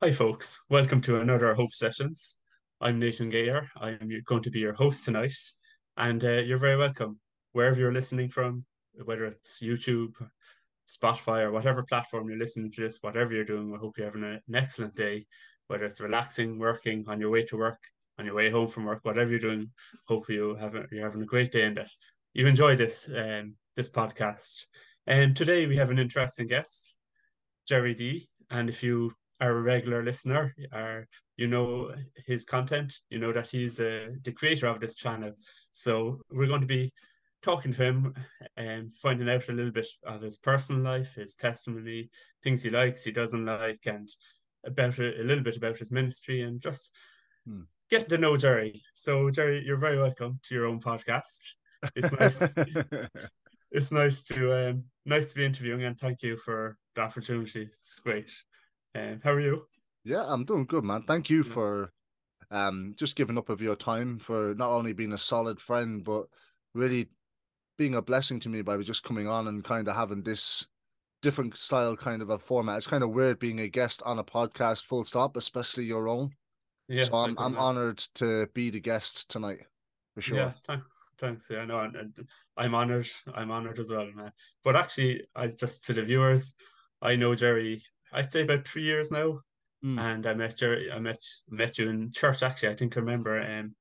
Hi, folks. Welcome to another Hope Sessions. I'm Nathan Gayer. I am going to be your host tonight, and uh, you're very welcome wherever you're listening from, whether it's YouTube, Spotify, or whatever platform you're listening to this, whatever you're doing. I hope you're having an excellent day, whether it's relaxing, working, on your way to work, on your way home from work, whatever you're doing. Hope you have a, you're having a great day and that you enjoy this um, this podcast. And today we have an interesting guest, Gerry D. And if you are a regular listener, or you know his content, you know that he's uh, the creator of this channel. So we're going to be talking to him and finding out a little bit of his personal life, his testimony, things he likes, he doesn't like, and about a, a little bit about his ministry, and just hmm. getting to know Gerry. So Gerry, you're very welcome to your own podcast. It's nice. it's nice to um, nice to be interviewing, and thank you for the opportunity. It's great. Um, how are you? Yeah, I'm doing good, man. Thank you yeah. for um just giving up of your time for not only being a solid friend, but really being a blessing to me by just coming on and kind of having this different style kind of a format. It's kind of weird being a guest on a podcast, full stop, especially your own. Yes, so I'm I'm honored to be the guest tonight, for sure. Yeah, th- thanks. Yeah, no, and, and I'm honored. I'm honored as well, man. But actually, I just to the viewers, I know Gerry I'd say about three years now. Mm. And I met Gerry. I met met you in church. Actually, I think I remember um,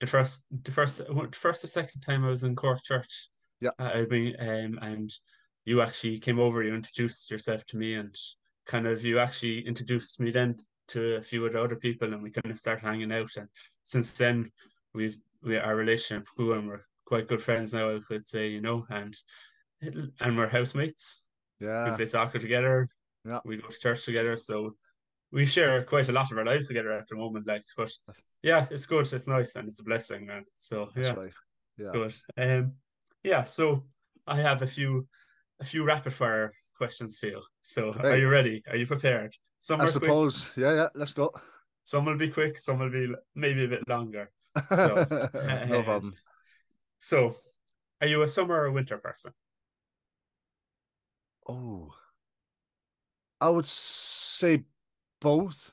the first the first the first or second time I was in Cork Church. Yeah, I've been um, and you actually came over. You introduced yourself to me, and kind of you actually introduced me then to a few of the other people, and we kind of started hanging out. And since then, we've we our relationship grew, and we're quite good friends now. I could say, you know, and and we're housemates. Yeah, we play soccer together. Yeah. We go to church together, so we share quite a lot of our lives together at the moment. Like, but yeah, it's good. It's nice and it's a blessing, man. So yeah, right. yeah, good. Um, yeah. So I have a few, a few rapid fire questions for you. So Great. are you ready? Are you prepared? Some I suppose. Quick. Yeah, yeah. Let's go. Some will be quick. Some will be maybe a bit longer. So no problem. So, are you a summer or winter person? Oh, I would say both,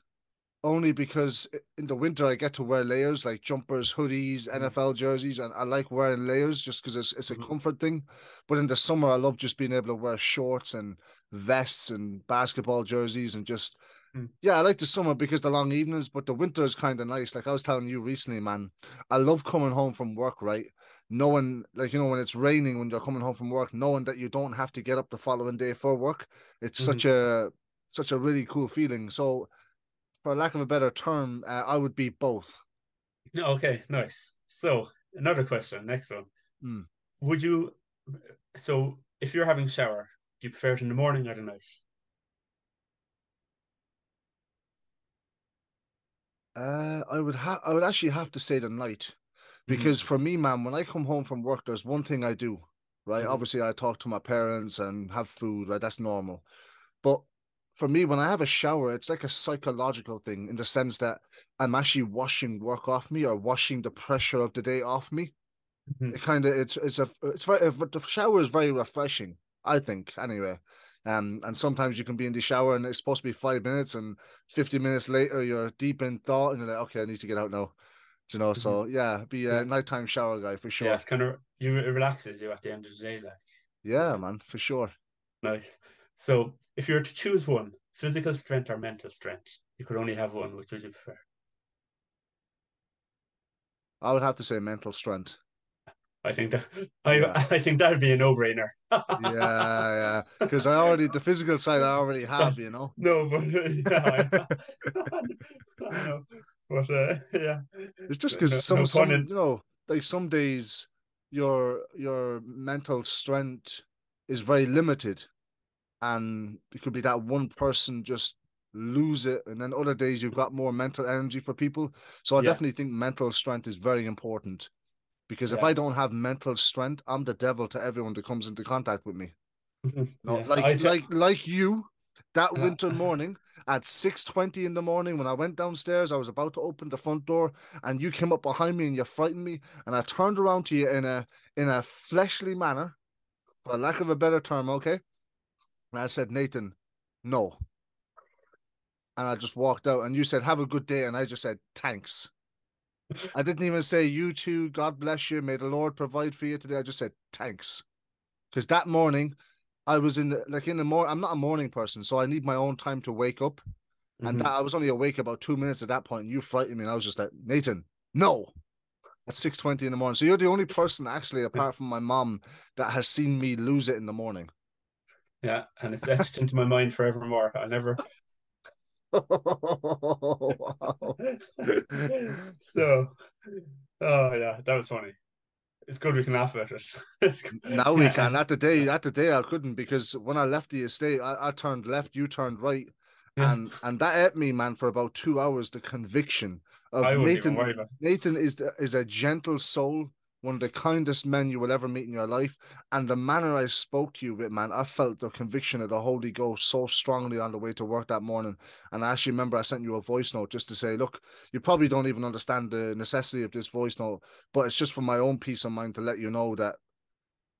only because in the winter I get to wear layers like jumpers, hoodies, mm. NFL jerseys, and I like wearing layers just because it's it's a mm-hmm. comfort thing. But in the summer, I love just being able to wear shorts and vests and basketball jerseys and just mm. yeah, I like the summer because the long evenings, but the winter is kind of nice. Like I was telling you recently, man, I love coming home from work, right? Knowing like you know when it's raining when you're coming home from work knowing that you don't have to get up the following day for work it's mm-hmm. such a such a really cool feeling. So, for lack of a better term, uh, I would be both. Okay, nice. So, another question. Next one. Mm. Would you? So, if you're having a shower, do you prefer it in the morning or the night? Uh, I would have. I would actually have to say the night, because mm-hmm. for me, man, when I come home from work, there's one thing I do. Right. Mm-hmm. Obviously, I talk to my parents and have food. Right. That's normal. But for me, when I have a shower, it's like a psychological thing in the sense that I'm actually washing work off me or washing the pressure of the day off me. Mm-hmm. It kind of it's it's a it's very the shower is very refreshing. I think anyway. Um, and sometimes you can be in the shower and it's supposed to be five minutes, and fifty minutes later you're deep in thought, and you're like, okay, I need to get out now. You know? Mm-hmm. So yeah, be a nighttime shower guy for sure. Yeah, it's kind of you it relaxes you at the end of the day, like. Yeah, man, for sure. Nice. So if you were to choose one, physical strength or mental strength, you could only have one. Which would you prefer? I would have to say mental strength. I think that I yeah. I think that'd be a no brainer. yeah, yeah. Because I already the physical side I already have, you know. No, but yeah, I, I know. But uh, yeah, it's just because no, some, no some in... you know, like some days your your mental strength is very limited and it could be that one person just lose it and then other days you've got more mental energy for people so i yeah. definitely think mental strength is very important because yeah. if i don't have mental strength i'm the devil to everyone that comes into contact with me no, yeah. like like like you that uh, winter uh. morning at 6.20 in the morning when i went downstairs i was about to open the front door and you came up behind me and you frightened me and i turned around to you in a in a fleshly manner for lack of a better term okay and I said, Nathan, no. and I just walked out. And you said, "Have a good day," and I just said, "Thanks." I didn't even say you too. God bless you. May the Lord provide for you today. I just said thanks, because that morning I was in the, like in the morning. I'm not a morning person, so I need my own time to wake up. Mm-hmm. And that, I was only awake about two minutes at that point. And you frightened me, and I was just like, Nathan, no, at six twenty in the morning. So you're the only person actually, apart from my mom, that has seen me lose it in the morning. Yeah, and it's etched into my mind forevermore. I never. so, oh yeah, that was funny. It's good we can laugh about it. now we can. At the day, at the day, I couldn't because when I left the estate, I, I turned left, you turned right, and and that ate me, man, for about two hours. The conviction of Nathan. Nathan is the, is a gentle soul, one of the kindest men you will ever meet in your life. And the manner I spoke to you with, man, I felt the conviction of the Holy Ghost so strongly on the way to work that morning. And I actually remember I sent you a voice note just to say, look, you probably don't even understand the necessity of this voice note, but it's just for my own peace of mind to let you know that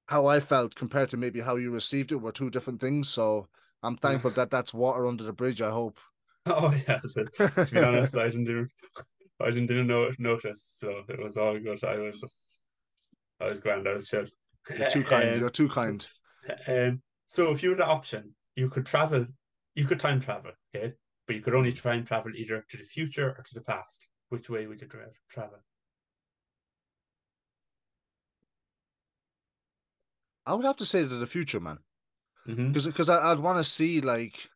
how I felt compared to maybe how you received it were two different things. So I'm thankful that that's water under the bridge. I hope. Oh yeah, to be honest, I didn't do, I didn't even know notice, so it was all good. I was just, I was grand. I was chill. You're too kind. Um, You're too kind. Um, so if you had the option, you could travel, you could time travel, okay, but you could only try and travel either to the future or to the past. Which way would you travel? I would have to say to the future, man because mm-hmm. because I'd want to see like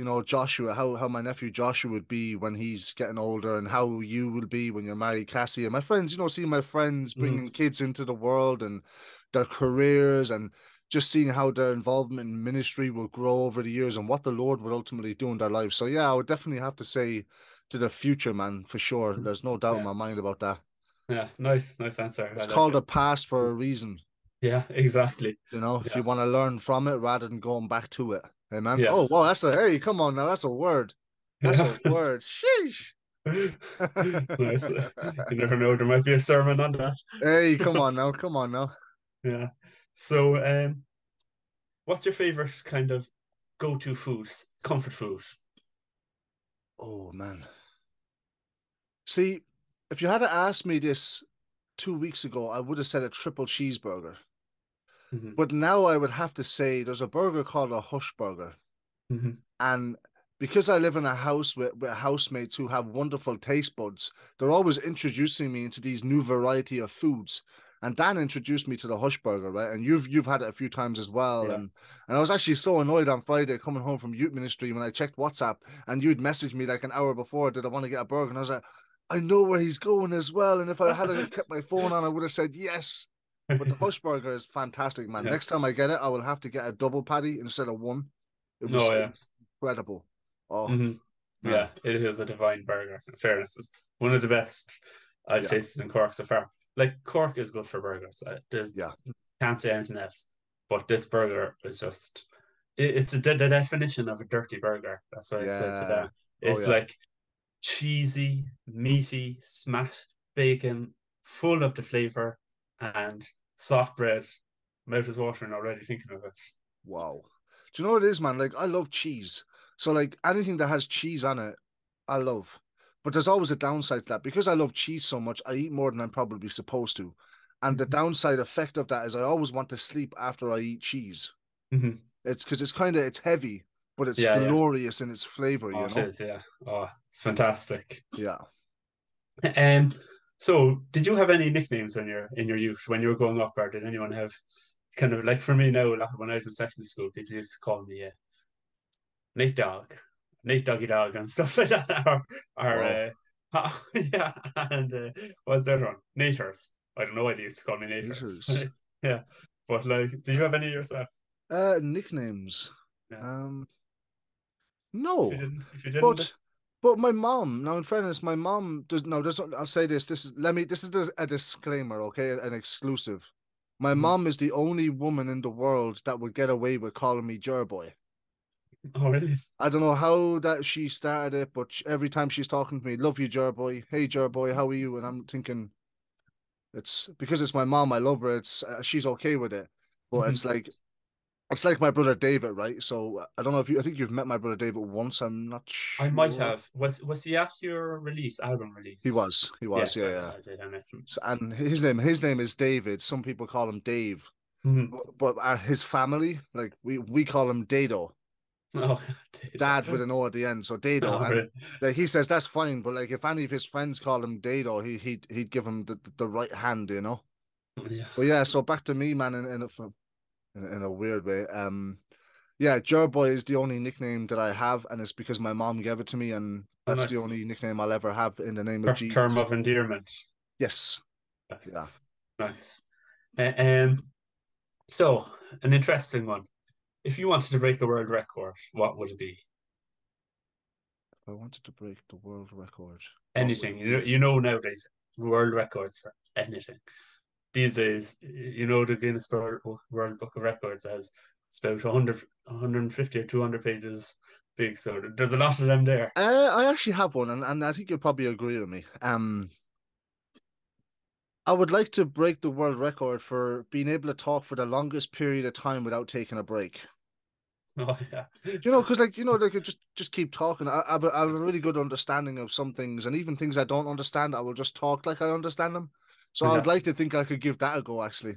you know Joshua how how my nephew Joshua would be when he's getting older and how you will be when you're married Cassie and my friends you know seeing my friends mm-hmm. bringing mm. kids into the world and their careers and just seeing how their involvement in ministry will grow over the years and what the Lord would ultimately do in their lives so yeah I would definitely have to say to the future man for sure mm. there's no doubt yeah. in my mind about that yeah nice nice answer it's called a past for a reason yeah, exactly. You know, yeah. if you want to learn from it rather than going back to it. Hey man. Oh well, that's a hey, come on now, that's a word. That's a word. Sheesh. nice. You never know, there might be a sermon on that. hey, come on now, come on now. Yeah. So um what's your favorite kind of go-to food, comfort food? Oh man. See, if you had to ask me this two weeks ago, I would have said a triple cheeseburger. Mm-hmm. But now I would have to say there's a burger called a Hush Burger. Mm-hmm. And because I live in a house with, with housemates who have wonderful taste buds, they're always introducing me into these new variety of foods. And Dan introduced me to the Hush Burger, right? And you've you've had it a few times as well. And and I was actually so annoyed on Friday coming home from youth ministry when I checked WhatsApp and you'd messaged me like an hour before, did I want to get a burger? And I was like, I know where he's going as well. And if I hadn't kept my phone on, I would have said yes. But the Hush Burger is fantastic, man. Yeah. Next time I get it, I will have to get a double patty instead of one. It was oh, yeah. incredible. Oh, mm-hmm. yeah, it is a divine burger. In fairness, it's one of the best I've yeah. tasted in Cork so far. Like Cork is good for burgers. There's, yeah, can't say anything else. But this burger is just it's a, the definition of a dirty burger. That's what yeah. I said to them. Oh, it's oh, like cheesy, meaty, smashed bacon, full of the flavor, and soft bread. Mouth is watering already thinking of it. Wow. Do you know what it is, man? Like I love cheese. So like anything that has cheese on it, I love. But there's always a downside to that. Because I love cheese so much, I eat more than I'm probably supposed to. And the mm-hmm. downside effect of that is I always want to sleep after I eat cheese. Mm-hmm. It's because it's kind of it's heavy, but it's yeah, glorious yeah. in its flavor. Oh, you know? it is, yeah. Oh, it's fantastic. Yeah. Um. So, did you have any nicknames when you're in your youth when you were growing up, or did anyone have kind of like for me now? Like when I was in secondary school, people used to call me uh, Nate Dog, Nate Doggy Dog, and stuff like that. or, or uh, yeah, and uh, what's the other one? Naters. I don't know why they used to call me Naters. Naters. yeah, but like, did you have any yourself? Uh, nicknames. Yeah. Um, no, if you didn't, if you didn't but but my mom. Now, in fairness, my mom does. No, doesn't. I'll say this. This is. Let me. This is a disclaimer. Okay, an exclusive. My mm-hmm. mom is the only woman in the world that would get away with calling me Jerboy. Oh, really? I don't know how that she started it, but every time she's talking to me, love you, Jerboy. Hey, Jerboy, how are you? And I'm thinking, it's because it's my mom. I love her. It's uh, she's okay with it, but mm-hmm. it's like It's like my brother David, right? So I don't know if you. I think you've met my brother David once. I'm not sure. I might have. Was was he at your release album release? He was. He was. Yes, yeah, yeah. I did, I met him. So, and his name, his name is David. Some people call him Dave, Mhm. but, but uh, his family, like we we call him Dado, Oh, did. Dad with an O at the end. So Dado, Oh, and really? like he says that's fine. But like if any of his friends call him Dado, he he'd he'd give him the, the right hand, you know. Yeah. But yeah, so back to me, man, in in a, in, in a weird way. Um, yeah, Boy is the only nickname that I have, and it's because my mom gave it to me, and that's the only nickname I'll ever have in the name of Jesus. term of endearment. yes, Yes. yeah. Nice. Uh, um, so an interesting one. If you wanted to break a world record, what would it be? If I wanted to break the world record, Anything. You know, you know nowadays world records for anything. These days, you know the Guinness World World Book of Records has it's about 100, 150 or 200 pages big, so there's a lot of them there. Uh, I actually have one, and, and I think you'll probably agree with me. Um, I would like to break the world record for being able to talk for the longest period of time without taking a break. Oh yeah. You know, because like you know, like just just keep talking. I, I have, a, I have a really good understanding of some things, and even things I don't understand, I will just talk like I understand them. So I would like to think I could give that a go. Actually,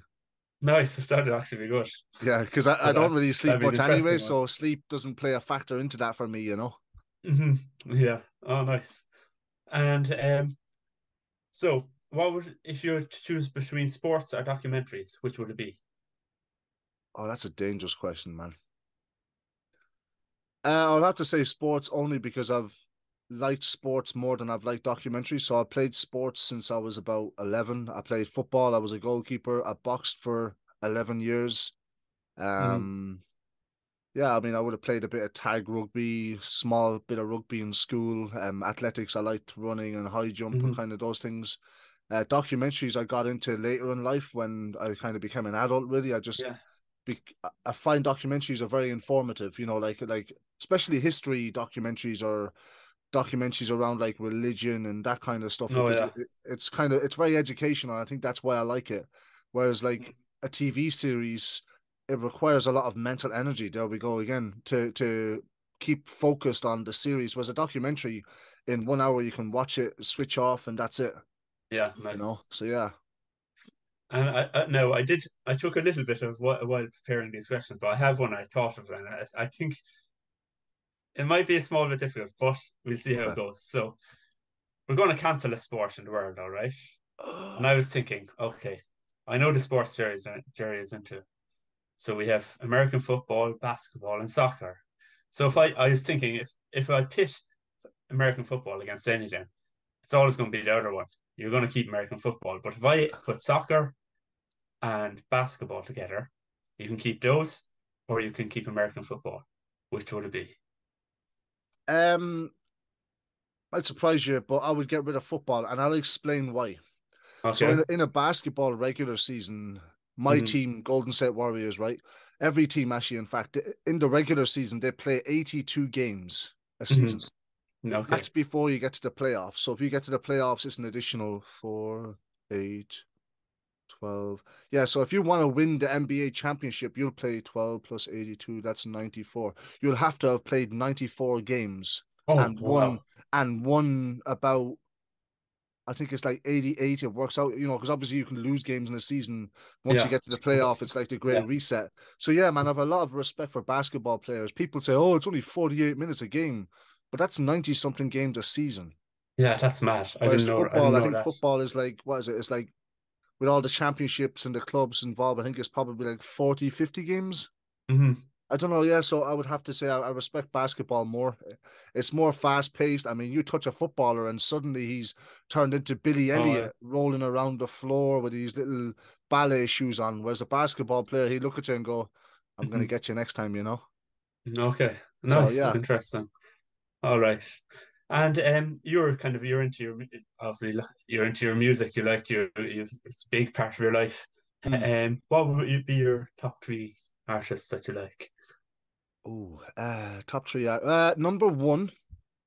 Nice. That would actually be good. yeah, because I, I don't really sleep that'd much anyway, so sleep doesn't play a factor into that for me. You know. hmm Yeah. Oh, nice. And um, so what would if you were to choose between sports or documentaries, which would it be? Oh, that's a dangerous question, man. Uh, I'll have to say sports only because I've liked sports more than I've liked documentaries. So I played sports since I was about 11. I played football. I was a goalkeeper. I boxed for 11 years. Um, yeah, I mean, I would have played a bit of tag rugby, small bit of rugby in school. Um, athletics, I liked running and high jump and Mhm. kind of those things. Uh, documentaries I got into later in life when I kind of became an adult. Really, I just Yeah. be, I find documentaries are very informative. You know, like like especially history documentaries or documentaries around like religion and that kind of stuff. Oh, yeah. it, it's kind of it's very educational. I think that's why I like it. Whereas like a TV series, it requires a lot of mental energy. There we go again to to keep focused on the series. Whereas a documentary, in one hour you can watch it, switch off, and that's it. Yeah, nice. You know. So yeah. And I, I no, I did. I took a little bit of what while preparing these questions, but I have one I thought of, and I, I think it might be a small bit difficult, but we'll see how it goes. So we're going to cancel a sport in the world, all right? And I was thinking, okay, I know the sports Gerry is, Gerry is into. So we have American football, basketball, and soccer. So if I, I was thinking if if I pit American football against any anything, it's always going to be the other one. You're going to keep American football. But if I put soccer and basketball together, you can keep those, or you can keep American football. Which would it be? Um, I'd surprise you, but I would get rid of football, and I'll explain why. So Okay. in a, in a basketball regular season, my Mhm. team, Golden State Warriors, right? Every team actually, in fact, in the regular season, they play 82 games a Mhm. season. okay. That's before you get to the playoffs. So if you get to the playoffs, it's an additional four, eight, 12. Yeah, so if you want to win the NBA championship, you'll play 12 plus 82. That's 94. You'll have to have played 94 games oh, and wow. won and won about I think it's like 88. It works out, you know, because obviously you can lose games in a season. Once Yeah, you get to the playoff, it's like the great Yeah. reset. So yeah, man, I have a lot of respect for basketball players. People say, "Oh, it's only 48 minutes a game," but that's 90 something games a season. Yeah, that's mad. I Whereas didn't know. I football, didn't I, think that. football is like what is it? It's like with all the championships and the clubs involved, I think it's probably like 40, 50 games. Mhm. I don't know. Yeah, so I would have to say I, I respect basketball more. It's more fast paced. I mean, you touch a footballer and suddenly he's turned into Billy Oh, yeah. Elliot rolling around the floor with these little ballet shoes on. Whereas a basketball player, he look at you and go, "I'm going to Mhm. get you next time," you know. Okay, So, nice, yeah. interesting. All right, and um, you're kind of you're into your obviously you're into your music. You like your you it's a big part of your life. Mm. Um, what would be your top three artists that you like? Oh, uh, top three. Uh, uh, number one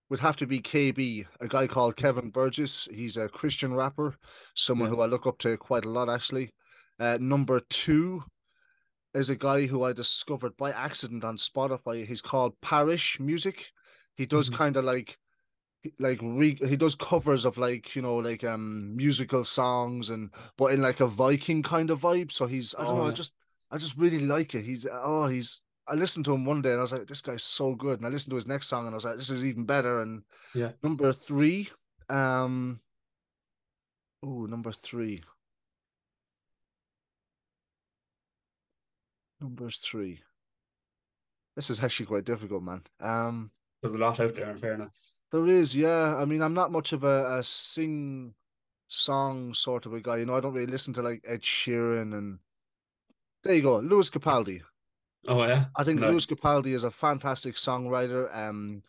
would have to be KB, a guy called Kevin Burgess. He's a Christian rapper, someone Yeah. who I look up to quite a lot, actually. Uh, number two, is a guy who I discovered by accident on Spotify. He's called Parrish Music. He does Mhm. kind of like like re- he does covers of like you know like um musical songs and but in like a Viking kind of vibe. So he's I don't Oh, know, I just I just really like it. He's oh he's I listened to him one day and I was like, this guy's so good. And I listened to his next song and I was like, this is even better. And Yeah. number three, um, oh number three, number three. This is actually quite difficult, man. Um, There's a lot out there, in fairness. there is, yeah. I mean, I'm not much of a, a sing song sort of a guy. You know, I don't really listen to like Ed Sheeran and there you go, Lewis Capaldi. Oh yeah, I think nice. Lewis Capaldi is a fantastic songwriter. Um,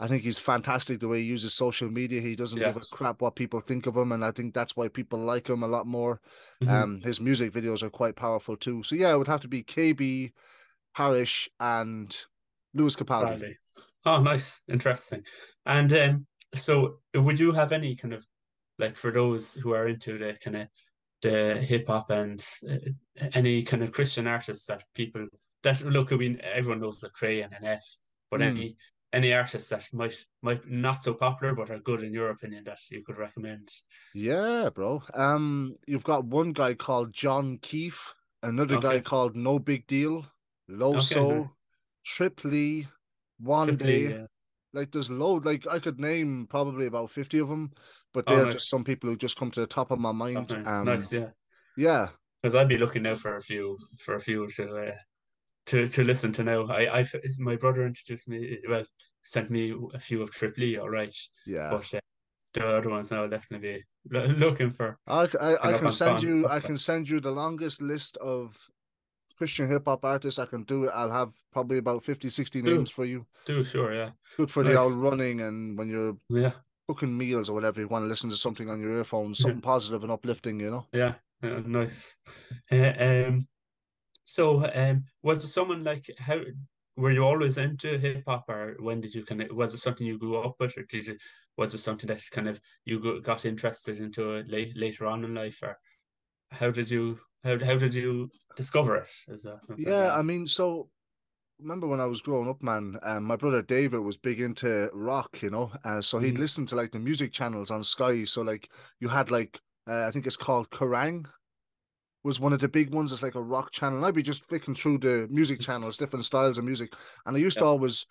I think he's fantastic the way he uses social media. He doesn't give a crap what people think of him, and I think that's why people like him a lot more. Mhm. Um, his music videos are quite powerful too. So yeah, it would have to be KB, Parrish, and Lewis Capaldi. Bradley. Oh, nice, interesting. And um, so would you have any kind of like for those who are into the kind of the hip hop and uh, any kind of Christian artists that people that look, I mean, everyone knows Lecrae and NF, but Mm. any any artists that might might not so popular but are good in your opinion that you could recommend? Yeah, bro. Um, you've got one guy called John Keefe, another guy called NoBigDyl, Loso. Trip Lee, One Day. uh, Like there's load. Like I could name probably about fifty of them, but Oh, they're nice. just some people who just come to the top of my mind. okay, Um, nice, yeah. yeah, Because I'd be looking now for a few for a few to uh, to to listen to now. I I my brother introduced me well sent me a few of Trip Lee, all right, yeah. but uh, the other ones now I'll definitely be looking for. I, enough can send you. I can send you the longest list of Christian hip hop artists. I can do it. I'll have probably about 50, 60 Do. names for you. Do sure, yeah, Good for the old Nice. running and when you're yeah, cooking meals or whatever. You want to listen to something on your earphones, something positive and uplifting. You know. yeah, yeah nice. Uh, um, so um, was there someone like how? Were you always into hip hop, or when did you kind of was it something you grew up with, or did you was it something that kind of you got interested into late, later on in life, or how did you how how did you discover it? As a, Yeah, I mean, so remember when I was growing up, man, um, my brother David was big into rock, you know, uh, so he'd Mhm. listen to like the music channels on Sky. So like you had like uh, I think it's called Kerrang was one of the big ones. It's like a rock channel. And I'd be just flicking through the music channels, different styles of music, and I used to always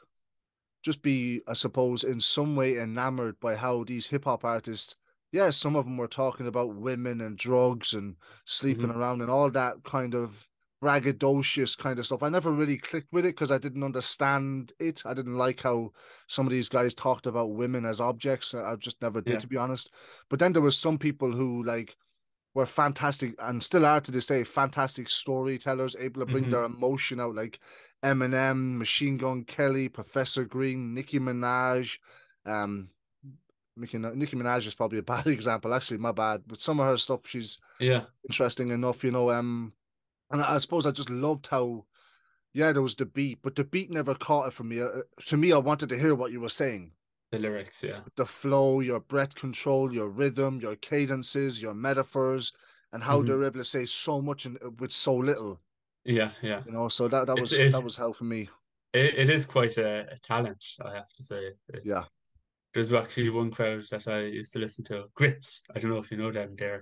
just be, I suppose, in some way enamored by how these hip hop artists. Yeah, some of them were talking about women and drugs and sleeping Mhm. around and all that kind of braggadocious kind of stuff. I never really clicked with it because I didn't understand it. I didn't like how some of these guys talked about women as objects. I just never did, Yeah. to be honest. But then there was some people who like were fantastic and still are to this day fantastic storytellers, able to bring Mhm. their emotion out, like Eminem, Machine Gun Kelly, Professor Green, Nicki Minaj. Um, Nicki, Nicki Minaj is probably a bad example, actually, my bad. But some of her stuff, she's yeah, interesting enough, you know. Um, and I suppose I just loved how, yeah, there was the beat, but the beat never caught it for me. Uh, to me, I wanted to hear what you were saying the lyrics, yeah, the flow, your breath control, your rhythm, your cadences, your metaphors, and how Mhm. they're able to say so much in, with so little. yeah, yeah. You know, so that that was it's- that was hell for me. It, it is quite a, a talent, I have to say. Yeah, There's actually one crowd that I used to listen to, Grits. I don't know if you know them. They're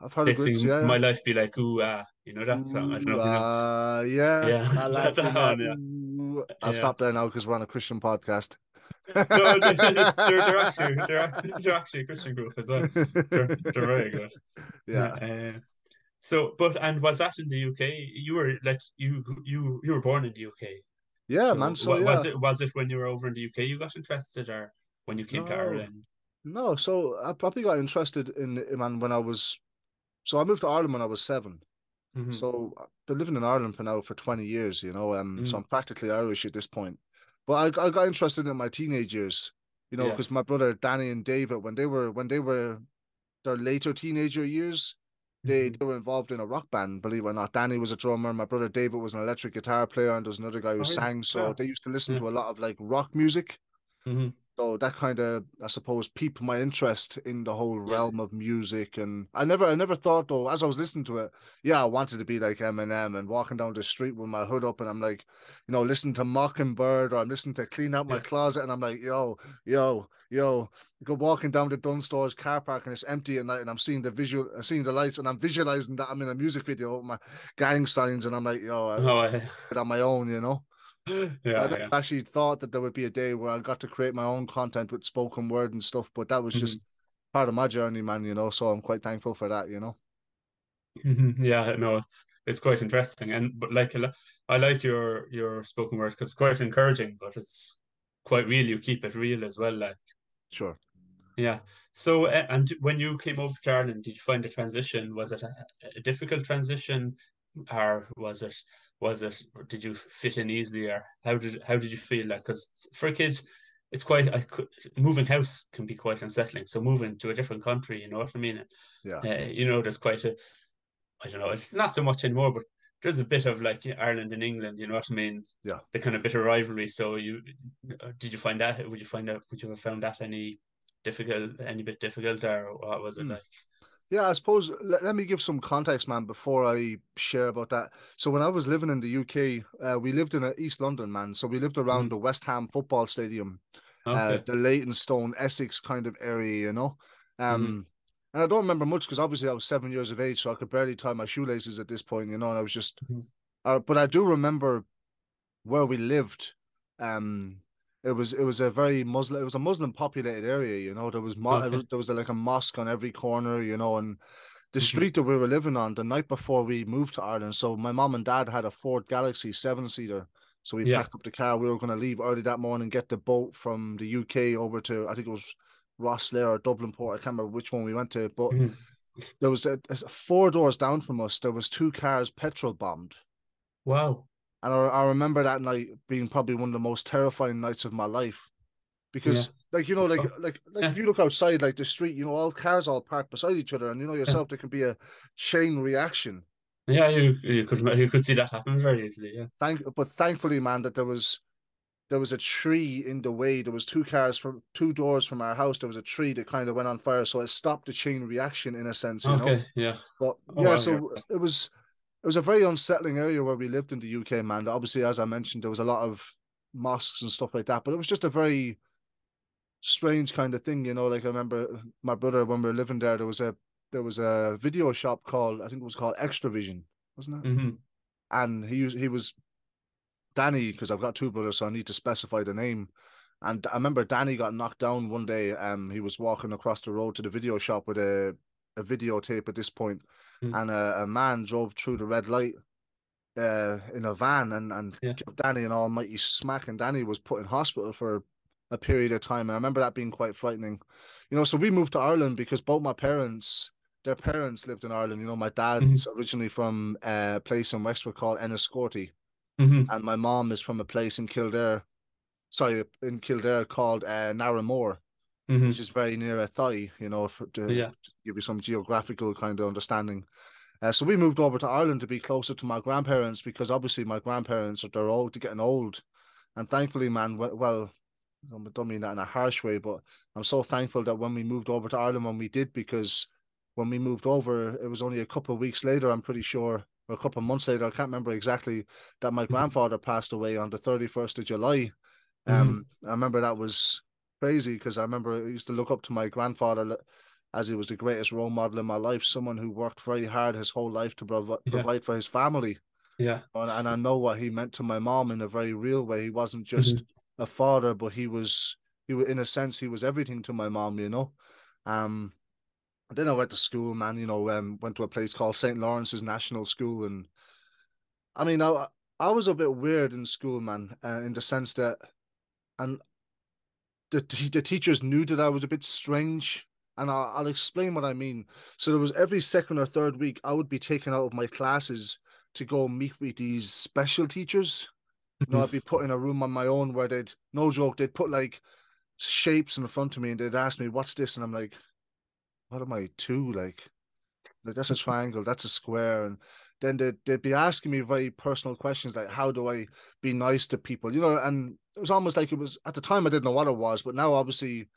I've heard they of grits. sing Yeah, "My. Life Be Like Ooh Ah." You know that song? I don't know if you know. Uh, yeah, Yeah, I like that one, yeah. I'll Yeah. stop there now because we're on a Christian podcast. No, they, they're, they're actually they're, they're actually a Christian group as well. They're, they're very good. yeah. Uh, so, but and was that in the UK? You were like you you you were born in the UK. Yeah, So man. So wa- yeah. was it was it when you were over in the UK you got interested, or when you came to Ireland? No, so I probably got interested in in man when I was so I moved to Ireland when I was seven. Mhm. So I've been living in Ireland for now for 20 years, you know. Um, so Mhm. I'm practically Irish at this point. But I, I got interested in my teenage years, you know, because Yes. my brother Danny and David, when they were when they were their later teenager years, they, Mhm. they were involved in a rock band, believe it or not. Danny was a drummer, my brother David was an electric guitar player, and there was another guy who Oh, sang. So they used to listen Yeah. to a lot of like rock music. Mhm. So that kind of, I suppose, piqued my interest in the whole realm of music. And I never, I never thought though, as I was listening to it, yeah, I wanted to be like Eminem and walking down the street with my hood up, and I'm like, you know, listening to Mockingbird or I'm listening to Clean Out My yeah. Closet, and I'm like, yo, yo, yo, go walking down the Dunnes Stores car park and it's empty at night, and I'm seeing the visual, I'm seeing the lights, and I'm visualizing that I'm in a music video with my gang signs, and I'm like, yo, I oh, yeah. on my own, you know. Yeah, I yeah. actually thought that there would be a day where I got to create my own content with spoken word and stuff, but that was just mm-hmm. part of my journey, man. You know, so I'm quite thankful for that. You know. Mm-hmm. Yeah, no, it's it's quite interesting, and but like I like your your spoken word because it's quite encouraging, but it's quite real. You keep it real as well, like. Sure. Yeah. So, and when you came over to Ireland, did you find the transition? Was it a, a difficult transition, or was it was it did you fit in easily or how did how did you feel? Like because for a kid it's quite I could, moving house can be quite unsettling. So moving to a different country you know what I mean? Yeah. uh, you know there's quite a I don't know it's not so much anymore but there's a bit of like Ireland and England you know what I mean? Yeah. The kind of bit of rivalry. So you uh, did you find that would you find out would you have found that any difficult any bit difficult or what was it mm. like yeah, I suppose let, let me give some context, man, before I share about that. So when I was living in the UK, uh, we lived in East London, man. So we lived around mm. the West Ham football stadium, uh, okay. uh, the Leytonstone, Essex kind of area, you know. Um, mm. And I don't remember much because obviously I was seven years of age, so I could barely tie my shoelaces at this point, you know. And I was just, mm. uh, but I do remember where we lived. Um, it was it was a very Muslim it was a Muslim populated area, you know. There was, mo- okay. was there was like a mosque on every corner, you know, and the mm-hmm. street that we were living on the night before we moved to Ireland. So my mom and dad had a Ford Galaxy seven seater. So we yeah. packed up the car. We were going to leave early that morning, get the boat from the UK over to I think it was Rosslare or Dublin Port. I can't remember which one we went to, but mm-hmm. there was a, a, four doors down from us. There was two cars petrol bombed. Wow. And I, I remember that night being probably one of the most terrifying nights of my life. Because yeah. like you know, like oh. like like if you look outside like the street, you know, all cars all parked beside each other, and you know yourself, there can be a chain reaction. Yeah, you you could you could see that happen very easily. Yeah. Thank, but thankfully, man, that there was there was a tree in the way. There was two cars from two doors from our house. There was a tree that kind of went on fire, so it stopped the chain reaction in a sense. okay. Know? Yeah. But oh, yeah, so yeah. it was it was a very unsettling area where we lived in the UK, man. Obviously, as I mentioned, there was a lot of mosques and stuff like that, but it was just a very strange kind of thing, you know. Like I remember my brother when we were living there, there was a there was a video shop called I think it was called Extravision, wasn't it? Mm-hmm. And he he was Danny because I've got two brothers, so I need to specify the name. And I remember Danny got knocked down one day. Um, he was walking across the road to the video shop with a a videotape at this point, mm. and a, a, man drove through the red light uh, in a van and and yeah. Danny an almighty smack, and Danny was put in hospital for a period of time. And I remember that being quite frightening. You know, so we moved to Ireland because both my parents, their parents lived in Ireland. You know, my dad's mm-hmm. originally from a place in Wexford called Enniscorthy, mm-hmm. and my mom is from a place in Kildare, sorry, in Kildare called uh, Narraghmore mm-hmm. which is very near Athy, you know, for, to, yeah. give you some geographical kind of understanding. Uh, so we moved over to Ireland to be closer to my grandparents because obviously my grandparents are they're old, they're getting old, and thankfully, man, well, I don't mean that in a harsh way, but I'm so thankful that when we moved over to Ireland, when we did, because when we moved over, it was only a couple of weeks later, I'm pretty sure, or a couple of months later, I can't remember exactly, that my mm-hmm. grandfather passed away on the 31st of July. Mm-hmm. Um, I remember that was crazy because I remember I used to look up to my grandfather as he was the greatest role model in my life, someone who worked very hard his whole life to prov- yeah. provide for his family. Yeah. And, and, I know what he meant to my mom in a very real way. He wasn't just mm-hmm. a father, but he was, he was, in a sense, he was everything to my mom, you know. Um, then I went to school, man, you know, um, went to a place called St. Lawrence's National School. And I mean, I, I was a bit weird in school, man, uh, in the sense that, and the the teachers knew that I was a bit strange, and I'll, I'll explain what I mean. So there was every second or third week I would be taken out of my classes to go meet with these special teachers. You know, I'd be put in a room on my own where they'd no joke, they'd put like shapes in front of me and they'd ask me, What's this? And I'm like, What am I two? Like, like that's a triangle, that's a square. And then they'd, they'd be asking me very personal questions like, How do I be nice to people? You know, and it was almost like it was at the time I didn't know what it was, but now obviously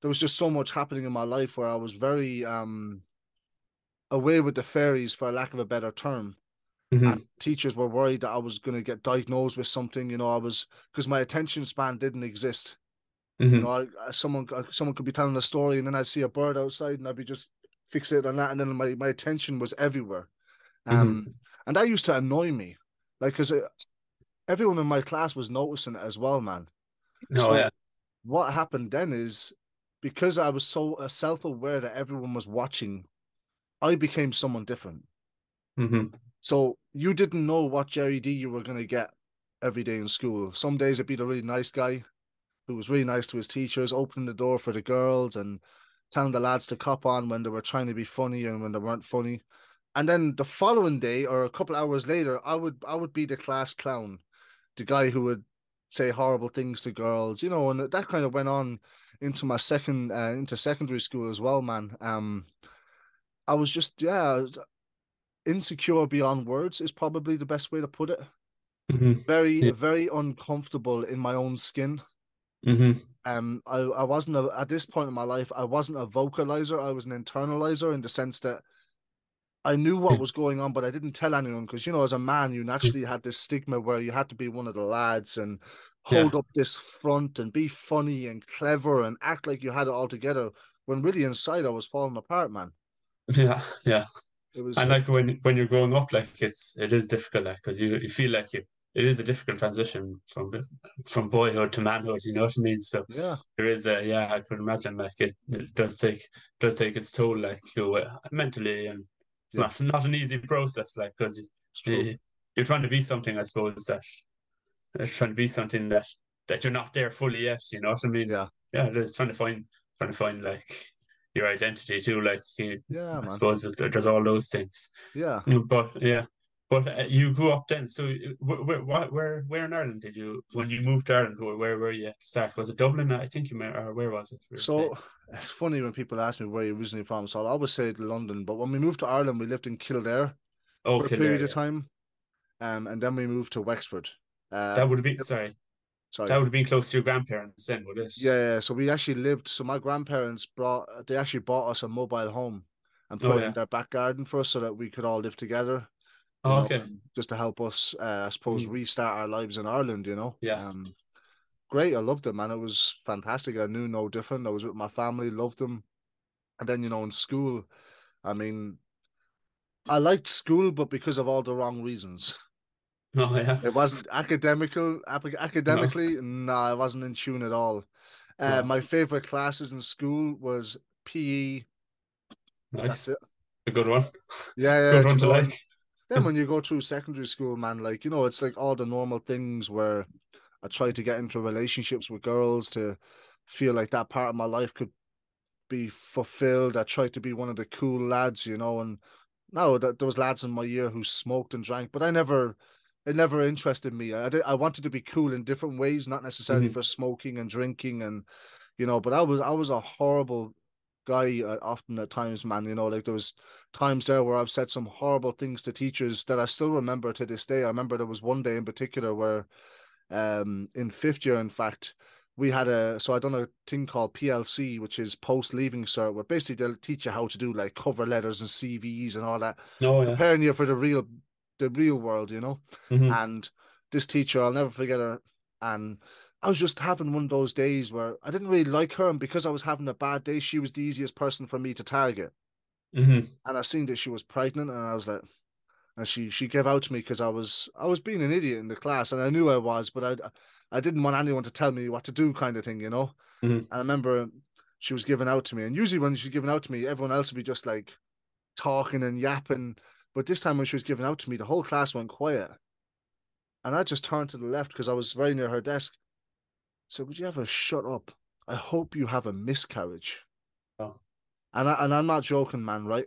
there was just so much happening in my life where I was very um away with the fairies, for lack of a better term. Mm-hmm. teachers were worried that I was going to get diagnosed with something. You know, I was because my attention span didn't exist. Mm-hmm. You know, I, someone someone could be telling a story, and then I'd see a bird outside, and I'd be just fixated on that, and then my, my attention was everywhere. Um, mm-hmm. and that used to annoy me, like because everyone in my class was noticing it as well, man. Oh so yeah. What happened then is because I was so uh, self aware that everyone was watching, I became someone different. Mm-hmm. So you didn't know what Gerry D you were going to get every day in school. Some days it'd be the really nice guy who was really nice to his teachers, opening the door for the girls and telling the lads to cop on when they were trying to be funny and when they weren't funny. And then the following day or a couple hours later, I would I would be the class clown, the guy who would say horrible things to girls, you know, and that kind of went on into my second uh, into secondary school as well, man. Um, I was just yeah, insecure beyond words is probably the best way to put it. Mm-hmm. Very yeah. very uncomfortable in my own skin. Mm-hmm. Um, I I wasn't a, at this point in my life. I wasn't a vocalizer. I was an internalizer in the sense that I knew what hmm. was going on, but I didn't tell anyone because you know, as a man, you hmm. naturally had this stigma where you had to be one of the lads and hold yeah. up this front and be funny and clever and act like you had it all together. When really inside, I was falling apart, man. Yeah, yeah. It was, and like when when you're growing up, like it's it is difficult, like because you you feel like you it is a difficult transition from from boyhood to manhood. You know what I mean? So yeah, there is a yeah. I can imagine like it, it does take does take its toll, like you mentally and it's not not an easy process, like because you, you're trying to be something, I suppose that you're trying to be something that that you're not there fully yet. You know what I mean? Yeah, yeah. Is trying to find trying to find like your identity too. Like you, yeah, I man. suppose there's all those things. Yeah, but yeah. But uh, you grew up then, so where, where, where, where in Ireland did you when you moved to Ireland? Where, where were you at start? Was it Dublin? I think you meant, or where was it? So saying? it's funny when people ask me where you're originally from. So I'll always say London. But when we moved to Ireland, we lived in Kildare oh, for a Kildare, period yeah. of time. Um, and then we moved to Wexford. Uh, that would have been sorry. Sorry. That would have been close to your grandparents then, would it? Yeah, yeah. So we actually lived. So my grandparents brought. They actually bought us a mobile home and put oh, it in their back garden for us so that we could all live together. Oh, know, okay. Just to help us, uh, I suppose, mm. restart our lives in Ireland. You know. Yeah. Um, great. I loved it, man. It was fantastic. I knew no different. I was with my family, loved them. And then, you know, in school, I mean, I liked school, but because of all the wrong reasons. Oh yeah. It wasn't academical academically, no, nah, I wasn't in tune at all. Uh, My favorite classes in school was PE. Nice. That's it. A good one. Yeah, yeah. good one to like. Then when you go through secondary school, man, like you know, it's like all the normal things where I tried to get into relationships with girls to feel like that part of my life could be fulfilled. I tried to be one of the cool lads, you know, and no, there was lads in my year who smoked and drank, but I never, it never interested me. I did, I wanted to be cool in different ways, not necessarily mm-hmm. for smoking and drinking and, you know, but I was, I was a horrible guy uh, often at times, man. You know, like there was times there where I've said some horrible things to teachers that I still remember to this day. I remember there was one day in particular where um, in fifth year, in fact, we had a so I done a thing called PLC, which is post leaving cert, where basically they'll teach you how to do like cover letters and CVs and all that, oh, yeah. preparing you for the real the real world, you know. Mm-hmm. And this teacher, I'll never forget her. And I was just having one of those days where I didn't really like her, and because I was having a bad day, she was the easiest person for me to target. Mm-hmm. And I seen that she was pregnant, and I was like, and she she gave out to me because I was I was being an idiot in the class, and I knew I was, but I I didn't want anyone to tell me what to do, kind of thing, you know. Mm-hmm. And I remember she was giving out to me, and usually when she's giving out to me, everyone else would be just like talking and yapping. But this time when she was giving out to me, the whole class went quiet, and I just turned to the left because I was very near her desk. So would you ever shut up? I hope you have a miscarriage. Oh. And I and I'm not joking, man. Right?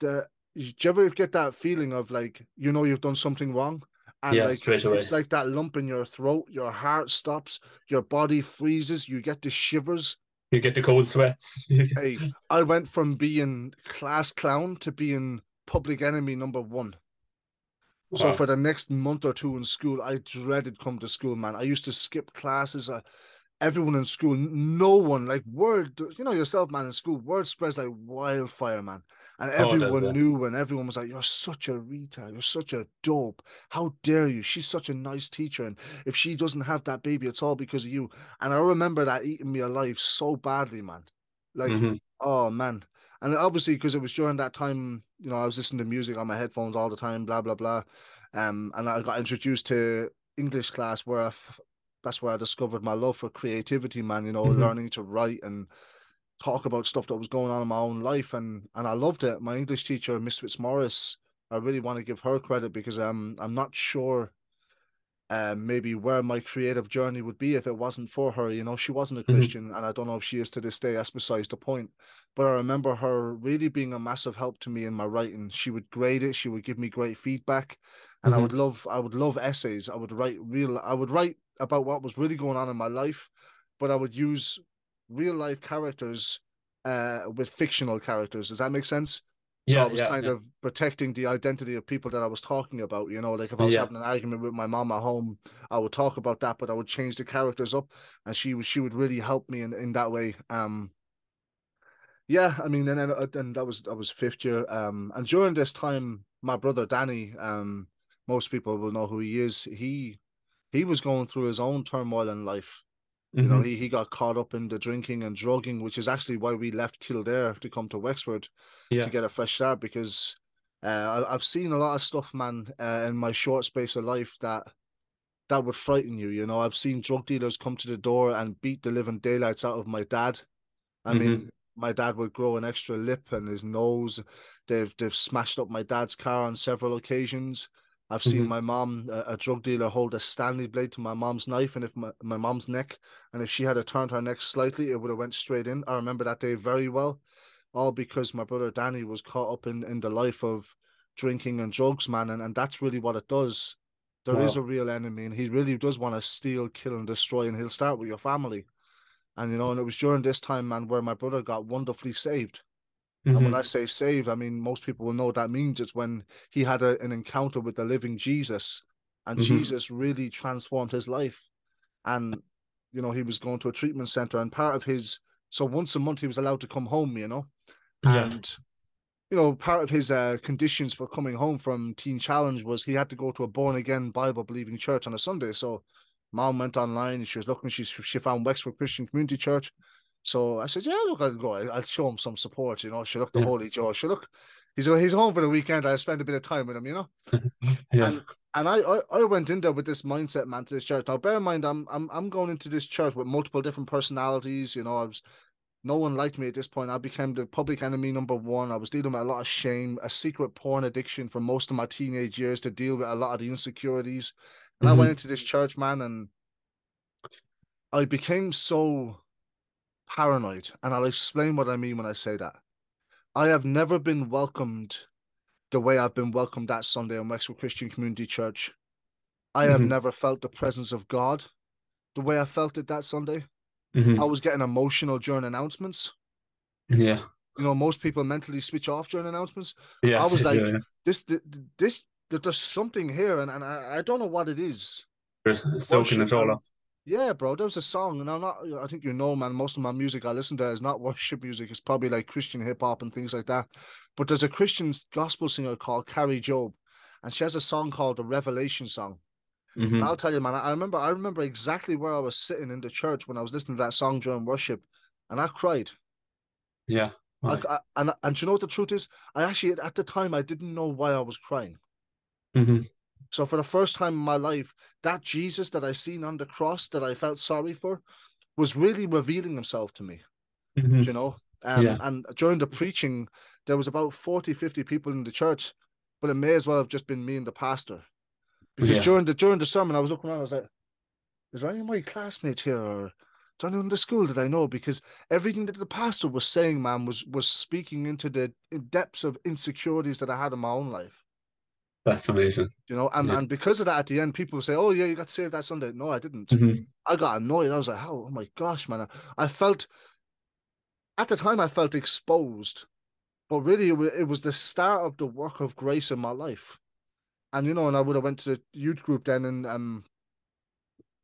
The do you ever get that feeling of like you know you've done something wrong? And yeah, like, straight away. It's like that lump in your throat, your heart stops, your body freezes, you get the shivers. You get the cold sweats. hey, I went from being class clown to being public enemy number one. So for the next month or two in school, I dreaded come to school, man. I used to skip classes. I, everyone in school, no one like word, you know yourself, man. In school, word spreads like wildfire, man, and Oh, everyone yeah. knew, and everyone was like, "You're such a retard. You're such a dope. How dare you? She's such a nice teacher, and if she doesn't have that baby, it's all because of you." And I remember that eating me alive so badly, man. Like, Mhm. oh man. And obviously, because it was during that time, you know, I was listening to music on my headphones all the time, blah blah blah. Um, and I got introduced to English class where I that's where I discovered my love for creativity, man. You know, Mhm. learning to write and talk about stuff that was going on in my own life, and and I loved it. My English teacher, Miss Fitzmaurice, I really want to give her credit because um I'm not sure. Uh, maybe where my creative journey would be if it wasn't for her. You know, she wasn't a Mhm. Christian, and I don't know if she is to this day. That's besides the point. But I remember her really being a massive help to me in my writing. She would grade it. She would give me great feedback, and I Mhm. would love. I would love essays. I would write real. I would write about what was really going on in my life, but I would use real life characters uh with fictional characters. Does that make sense? So I was yeah, kind yeah. of protecting the identity of people that I was talking about. You know, like if I was Yeah. having an argument with my mom at home, I would talk about that, but I would change the characters up, and she would she would really help me in, in that way. Um, yeah, I mean, and then uh, then that was that was fifth year. Um, and during this time, my brother Danny, um, most people will know who he is. He he was going through his own turmoil in life. You know, Mhm. he he got caught up in the drinking and drugging, which is actually why we left Kildare to come to Wexford Yeah. to get a fresh start because uh, I, I've seen a lot of stuff, man, uh, in my short space of life that that would frighten you. You know, I've seen drug dealers come to the door and beat the living daylights out of my dad. I Mhm. mean, my dad would grow an extra lip and his nose. They've they've smashed up my dad's car on several occasions. I've seen Mhm. my mom, a, a drug dealer, hold a Stanley blade to my mom's knife, and if my, my mom's neck, and if she had turned her neck slightly, it would have went straight in. I remember that day very well, all because my brother Danny was caught up in in the life of drinking and drugs, man, and, and that's really what it does. There is Wow. a real enemy, and he really does want to steal, kill, and destroy, and he'll start with your family. And you know, and it was during this time, man, where my brother got wonderfully saved. And when Mhm. I say saved, I mean most people will know what that means. It's when he had a, an encounter with the living Jesus, and Mhm. Jesus really transformed his life. And you know, he was going to a treatment center, and part of his so once a month he was allowed to come home, you know, Yeah. and you know, part of his uh, conditions for coming home from Teen Challenge was he had to go to a born again Bible believing church on a Sunday. So mom went online, she was looking, she she found Wexford Christian Community Church. So I said, Yeah, look, I'll go. I'll show him some support, you know. She looked the Yeah. holy Joe. She look, he's he's home for the weekend. I'll spend a bit of time with him, you know. Yeah. And and I, I I went in there with this mindset, man, to this church. Now bear in mind, I'm I'm I'm going into this church with multiple different personalities, you know. I was no one liked me at this point. I became the public enemy number one. I was dealing with a lot of shame, a secret porn addiction for most of my teenage years to deal with a lot of the insecurities. And I went Mhm. into this church, man, and I became so paranoid. And I'll explain what I mean when I say that. I have never been welcomed the way I've been welcomed that Sunday in Wexford Christian Community Church. I have Mhm. never felt the presence of God the way I felt it that Sunday. I Mhm. was getting emotional during announcements. Yeah. You know, most people mentally switch off during announcements. Yeah. I was like, do, yeah. this, th- this, there's something here, and, and I, I don't know what it is. Soaking it all up. Yeah, bro, there was a song, and I'm not, I think you know, man, most of my music I listen to is not worship music. It's probably like Christian hip hop and things like that. But there's a Christian gospel singer called Kari Jobe, and she has a song called the Revelation Song. And Mhm. I'll tell you, man, I remember, I remember exactly where I was sitting in the church when I was listening to that song during worship, and I cried. Yeah. Right. I, and and do you know what the truth is? I actually at the time I didn't know why I was crying. Mhm. So for the first time in my life, that Jesus that I seen on the cross that I felt sorry for was really revealing himself to me. Mhm. You know, um, Yeah. and during the preaching, there was about 40, 50 people in the church, but it may as well have just been me and the pastor. Because Yeah. during the during the sermon, I was looking around, I was like, is there any of my classmates here or is there anyone in the school that I know? Because everything that the pastor was saying, man, was was speaking into the depths of insecurities that I had in my own life. That's amazing. You know, and, Yeah. and because of that, at the end, people say, "Oh yeah, you got saved that Sunday." No, I didn't. Mhm. I got annoyed. I was like, "Oh, oh my gosh, man!" I felt at the time I felt exposed, but really it was, it was the start of the work of grace in my life. and you know, and I would have went to the youth group then, and um,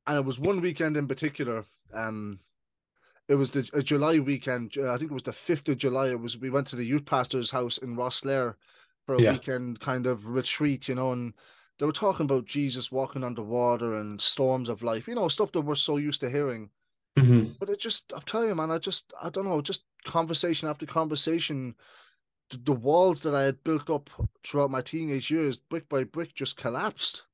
and it was one weekend in particular. Um, it was the a July weekend. I think it was the fifth of July. It was we went to the youth pastor's house in Rosslare for a Yeah. weekend kind of retreat, you know, and they were talking about Jesus walking on the water and storms of life, you know, stuff that we're so used to hearing. hmm But it just, I'm telling you, man, I just, I don't know, just conversation after conversation, the, the walls that I had built up throughout my teenage years, brick by brick, just collapsed.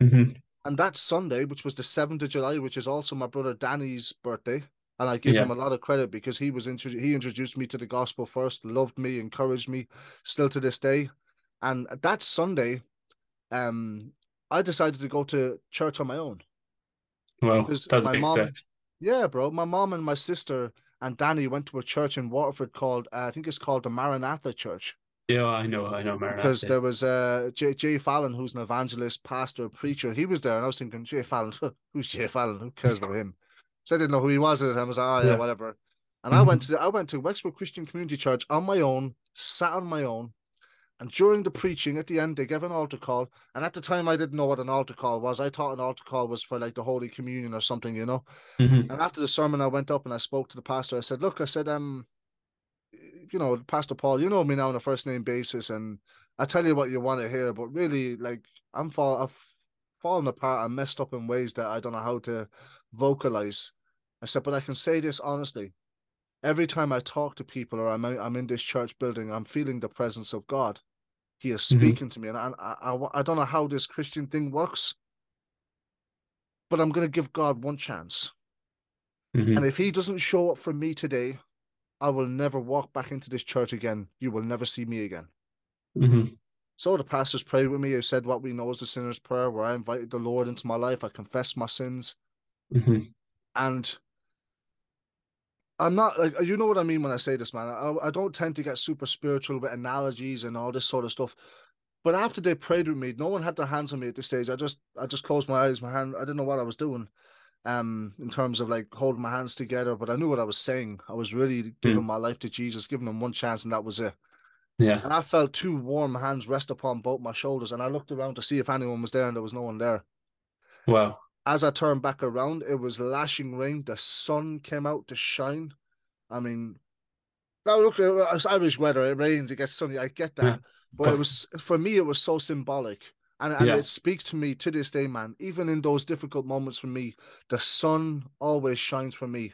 hmm And that Sunday, which was the 7th of July, which is also my brother Danny's birthday, and I give Yeah. him a lot of credit because he was intro- he introduced me to the gospel first, loved me, encouraged me, still to this day. And that Sunday, um, I decided to go to church on my own. Well, Because that's a my big mom- step. Yeah, bro. My mom and my sister and Danny went to a church in Waterford called uh, I think it's called the Maranatha Church Yeah, I know, I know, Maranatha. because there was uh Jay, Jay Fallon who's an evangelist, pastor, preacher. He was there, and I was thinking, Jay Fallon, who's Jay Fallon? Who cares about him? So I didn't know who he was at the time. I was like, oh yeah, Yeah. whatever. And I Mhm. went to I went to Wexford Christian Community Church on my own, sat on my own, and during the preaching at the end they gave an altar call. And at the time I didn't know what an altar call was. I thought an altar call was for like the Holy Communion or something, you know. Mhm. And after the sermon, I went up and I spoke to the pastor. I said, "Look, I said, um, you know, Pastor Paul, you know me now on a first name basis, and I tell you what you want to hear, but really, like, I'm fall, I've fallen apart. I'm messed up in ways that I don't know how to vocalize." I said, "But I can say this honestly. Every time I talk to people or I'm out- I'm in this church building, I'm feeling the presence of God. He is Mhm. speaking to me, and I, I I don't know how this Christian thing works." But I'm going to give God one chance. Mhm. And if he doesn't show up for me today, I will never walk back into this church again. You will never see me again. Mhm. So the pastors prayed with me. I said what we know as the sinner's prayer, where I invited the Lord into my life. I confessed my sins. Mhm. And I'm not like you know what I mean when I say this, man. I, I don't tend to get super spiritual with analogies and all this sort of stuff. But after they prayed with me, no one had their hands on me at this stage. I just I just closed my eyes, my hand. I didn't know what I was doing, um, in terms of like holding my hands together. But I knew what I was saying. I was really giving my life to Jesus, giving him one chance, and that was it. Yeah. And I felt two warm hands rest upon both my shoulders, and I looked around to see if anyone was there, and there was no one there. Wow. As I turned back around, it was lashing rain. The sun came out to shine. I mean, now look, uh, it's Irish weather. It rains, it gets sunny. I get that, but it was for me. It was so symbolic, and and Yeah. it speaks to me to this day, man. Even in those difficult moments for me, the sun always shines for me,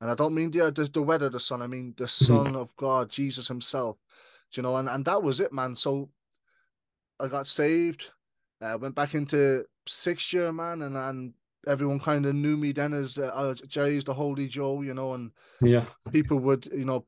and I don't mean the the, the weather, the sun. I mean the Son of God, Jesus Himself. You know, and and that was it, man. So I got saved. uh, went back into sixth year, man, and and everyone kind of knew me then as uh, uh, Gerry's the Holy Joe, you know, and Yeah. people would, you know,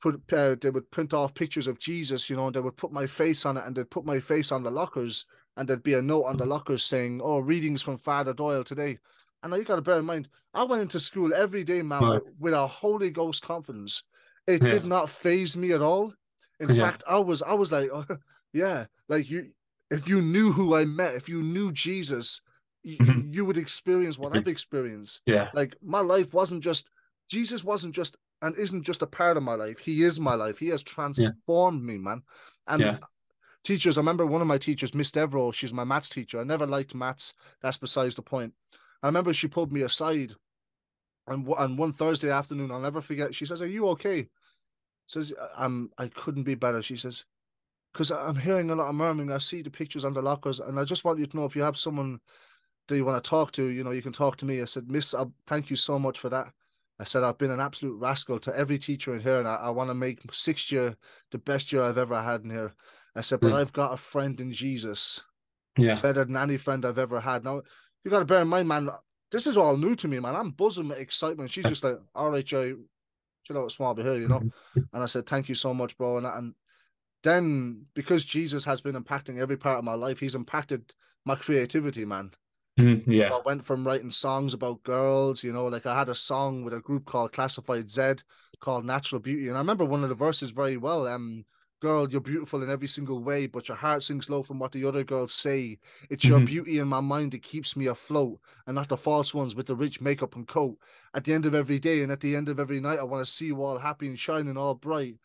put uh, they would print off pictures of Jesus, you know, and they would put my face on it, and they'd put my face on the lockers, and there'd be a note on the lockers saying, "Oh, readings from Father Doyle today." And now you got to bear in mind, I went into school every day, man, Right. with, a Holy Ghost confidence. It Yeah. did not faze me at all. In Yeah. fact, I was, I was like, yeah, like you, if you knew who I met, if you knew Jesus, you, Mhm. you would experience what I've experienced. Yeah. Like my life wasn't just Jesus wasn't just and isn't just a part of my life. He is my life. He has transformed me, man. And Yeah. teachers, I remember one of my teachers, Miss Devereaux, she's my maths teacher. I never liked maths. That's besides the point. I remember she pulled me aside and on one Thursday afternoon, I'll never forget. She says, Are you okay? Says, I'm I couldn't be better. She says, because I'm hearing a lot of murmuring. I see the pictures on the lockers, and I just want you to know if you have someone that you want to talk to, you know, you can talk to me. I said, Miss, I thank you so much for that. I said, I've been an absolute rascal to every teacher in here, and I, I want to make sixth year the best year I've ever had in here. I said, but Mm. I've got a friend in Jesus, Yeah. better than any friend I've ever had. Now, you got to bear in mind, man, this is all new to me, man. I'm buzzing with excitement. She's just like, all right, Joe, chill out, small bit here, you know. And I said, thank you so much, bro. And, and then because Jesus has been impacting every part of my life, he's impacted my creativity, man. Mhm. So Yeah. I went from writing songs about girls, you know, like I had a song with a group called Classified Z called Natural Beauty. And I remember one of the verses very well. Um, girl, you're beautiful in every single way, but your heart sinks low from what the other girls say. It's your Mhm. beauty in my mind that keeps me afloat, and not the false ones with the rich makeup and coat. At the end of every day and at the end of every night, I want to see you all happy and shining all bright.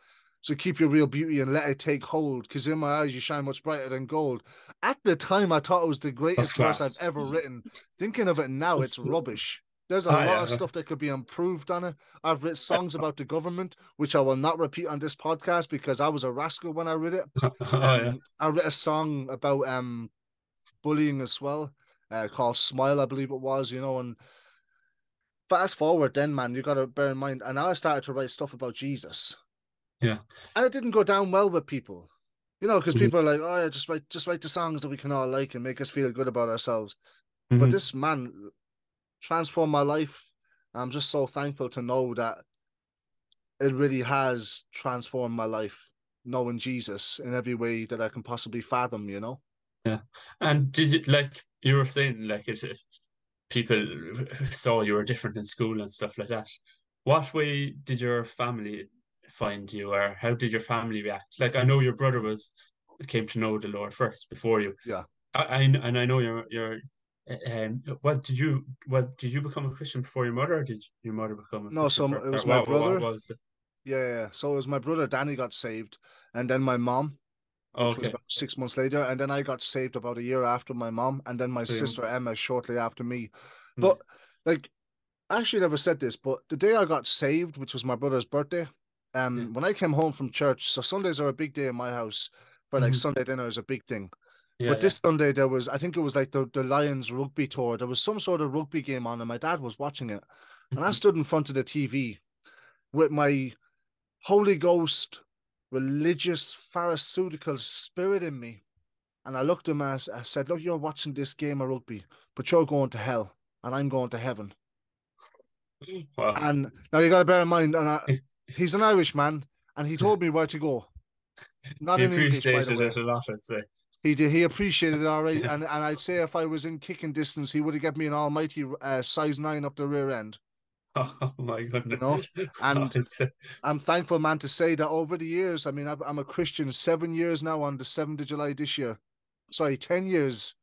So keep your real beauty and let it take hold, because in my eyes you shine much brighter than gold. At the time, I thought it was the greatest verse I've ever written. Thinking of it now, it's rubbish. There's a oh, lot yeah. of stuff that could be improved on it. I've written songs about the government, which I will not repeat on this podcast because I was a rascal when I read it. oh, um, yeah. I wrote a song about um bullying as well, uh, called "Smile," I believe it was. You know, and fast forward, then man, you got to bear in mind. And I started to write stuff about Jesus. Yeah. And it didn't go down well with people. You know, because mm-hmm. people are like, oh yeah, just write just write the songs that we can all like and make us feel good about ourselves. Mm-hmm. But this man transformed my life. I'm just so thankful to know that it really has transformed my life, knowing Jesus in every way that I can possibly fathom, you know? Yeah. And did you like you were saying like if, if people saw you were different in school and stuff like that, what way did your family find you or how did your family react? Like I know your brother was came to know the Lord first before you. Yeah. I, I and I know your your um what did you what did you become a Christian before your mother or did your mother become a no Christian so it was my what, brother what was the... yeah, yeah so it was my brother Danny got saved and then my mom okay. about six months later and then I got saved about a year after my mom and then my sister Emma shortly after me hmm. but like I actually never said this but the day I got saved which was my brother's birthday um, yeah. when I came home from church, so Sundays are a big day in my house. For like mm-hmm. Sunday dinner is a big thing. Yeah, but this yeah. Sunday there was, I think it was like the, the Lions rugby tour. There was some sort of rugby game on, and my dad was watching it. And I mm-hmm. stood in front of the TV with my Holy Ghost religious pharmaceutical spirit in me. And I looked at him and I said, Look, you're watching this game of rugby, but you're going to hell and I'm going to heaven. Wow. And now you got to bear in mind, and I, he's an Irish man, and he told me where to go. Not he in English, by the way. it a lot, I'd say. He did. He appreciated it all right, and and I'd say if I was in kicking distance, he would have given me an almighty uh, size nine up the rear end. Oh my goodness! You know? And I'm thankful, man, to say that over the years, I mean, I'm a Christian seven years now on the seventh of July this year. Sorry, ten years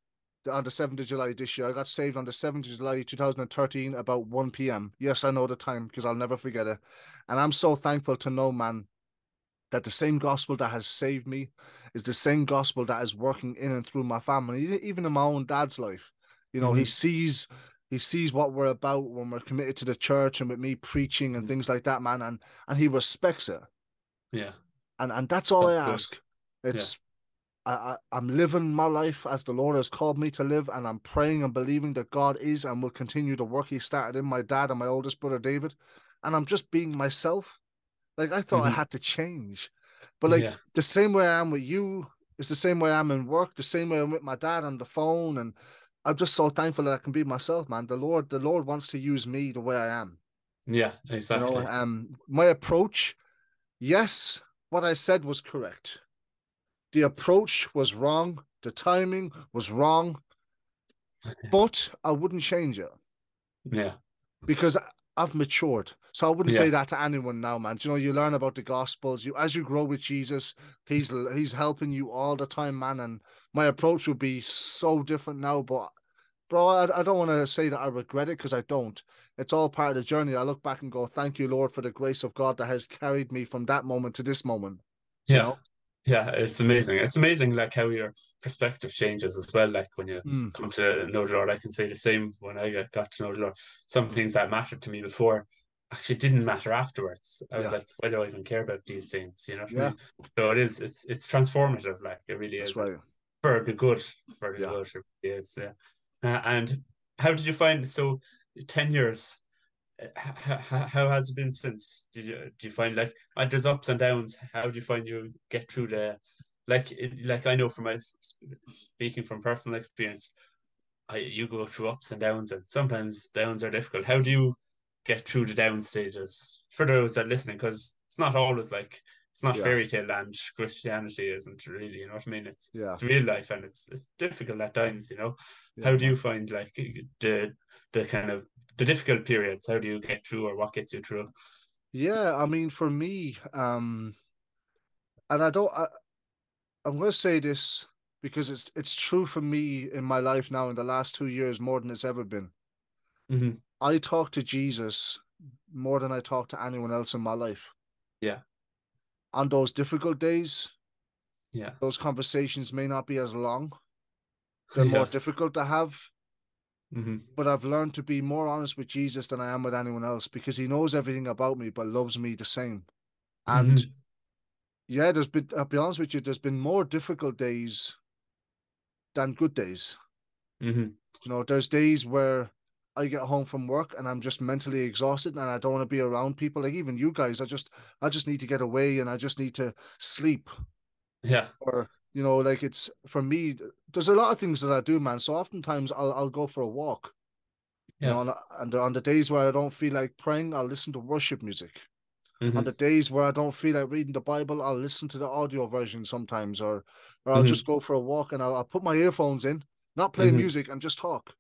on the 7th of July this year. I got saved on the 7th of July 2013 about 1 p.m. Yes, I know the time because I'll never forget it. And I'm so thankful to know, man, that the same gospel that has saved me is the same gospel that is working in and through my family, even in my own dad's life. You know, mm-hmm. he sees he sees what we're about when we're committed to the church and with me preaching and mm-hmm. things like that, man, and and he respects it. Yeah. And and that's all that's I ask. It's I, I, am living my life as the Lord has called me to live, and I'm praying and believing that God is and will continue the work He started in my dad and my oldest brother David. And I'm just being myself. Like I thought mm-hmm. I had to change, but like yeah. the same way I am with you is the same way I'm in work, the same way I'm with my dad on the phone, and I'm just so thankful that I can be myself, man. The Lord, the Lord wants to use me the way I am. Yeah, exactly. You know, um, my approach, yes, what I said was correct the approach was wrong. The timing was wrong. But I wouldn't change it. Yeah. Because I've matured. So I wouldn't yeah. say that to anyone now, man. you know, you learn about the gospels. You as you grow with Jesus, he's he's helping you all the time, man. And my approach would be so different now. But bro, I, I don't want to say that I regret it because I don't. It's all part of the journey. I look back and go, thank you, Lord, for the grace of God that has carried me from that moment to this moment. Yeah. You know? Yeah, it's amazing. It's amazing, like how your perspective changes as well. Like when you mm. come to know the Lord, I can say the same. When I got to know the Lord, some things that mattered to me before actually didn't matter afterwards. I was yeah. like, why do I even care about these things? You know yeah. I mean? So it is. It's it's transformative. Like it really is right. for the good. For the yeah. good, it is. Yeah. Uh, and how did you find so ten years? How, has it been since? Did you do you find like uh, there's ups and downs? How do you find you get through the like like I know from my speaking from personal experience, I you go through ups and downs, and sometimes downs are difficult. How do you get through the down stages for those that are listening? Because it's not always like it's not yeah. fairy tale land. Christianity isn't really, you know what I mean? It's yeah. it's real life, and it's it's difficult at times. You know, yeah. how do you find like the the kind of the difficult periods? How do you get through, or what gets you through? Yeah, I mean, for me, um, and I don't. I, I'm going to say this because it's it's true for me in my life now in the last two years more than it's ever been. Mm-hmm. I talk to Jesus more than I talk to anyone else in my life. Yeah. On those difficult days, yeah, those conversations may not be as long. They're yeah. more difficult to have. hmm But I've learned to be more honest with Jesus than I am with anyone else because he knows everything about me but loves me the same. And Mhm. yeah, there's been I'll be honest with you, there's been more difficult days than good days. hmm You know, there's days where I get home from work and I'm just mentally exhausted and I don't want to be around people. Like even you guys, I just I just need to get away and I just need to sleep. yeah, Or, you know, like it's for me, there's a lot of things that I do, man. So oftentimes I'll I'll go for a walk. You Yeah. know, and, on the days where I don't feel like praying, I'll listen to worship music. Mhm. On the days where I don't feel like reading the Bible, I'll listen to the audio version sometimes, or or I'll Mhm. just go for a walk and I'll, I'll put my earphones in, not play Mhm. music, and just talk.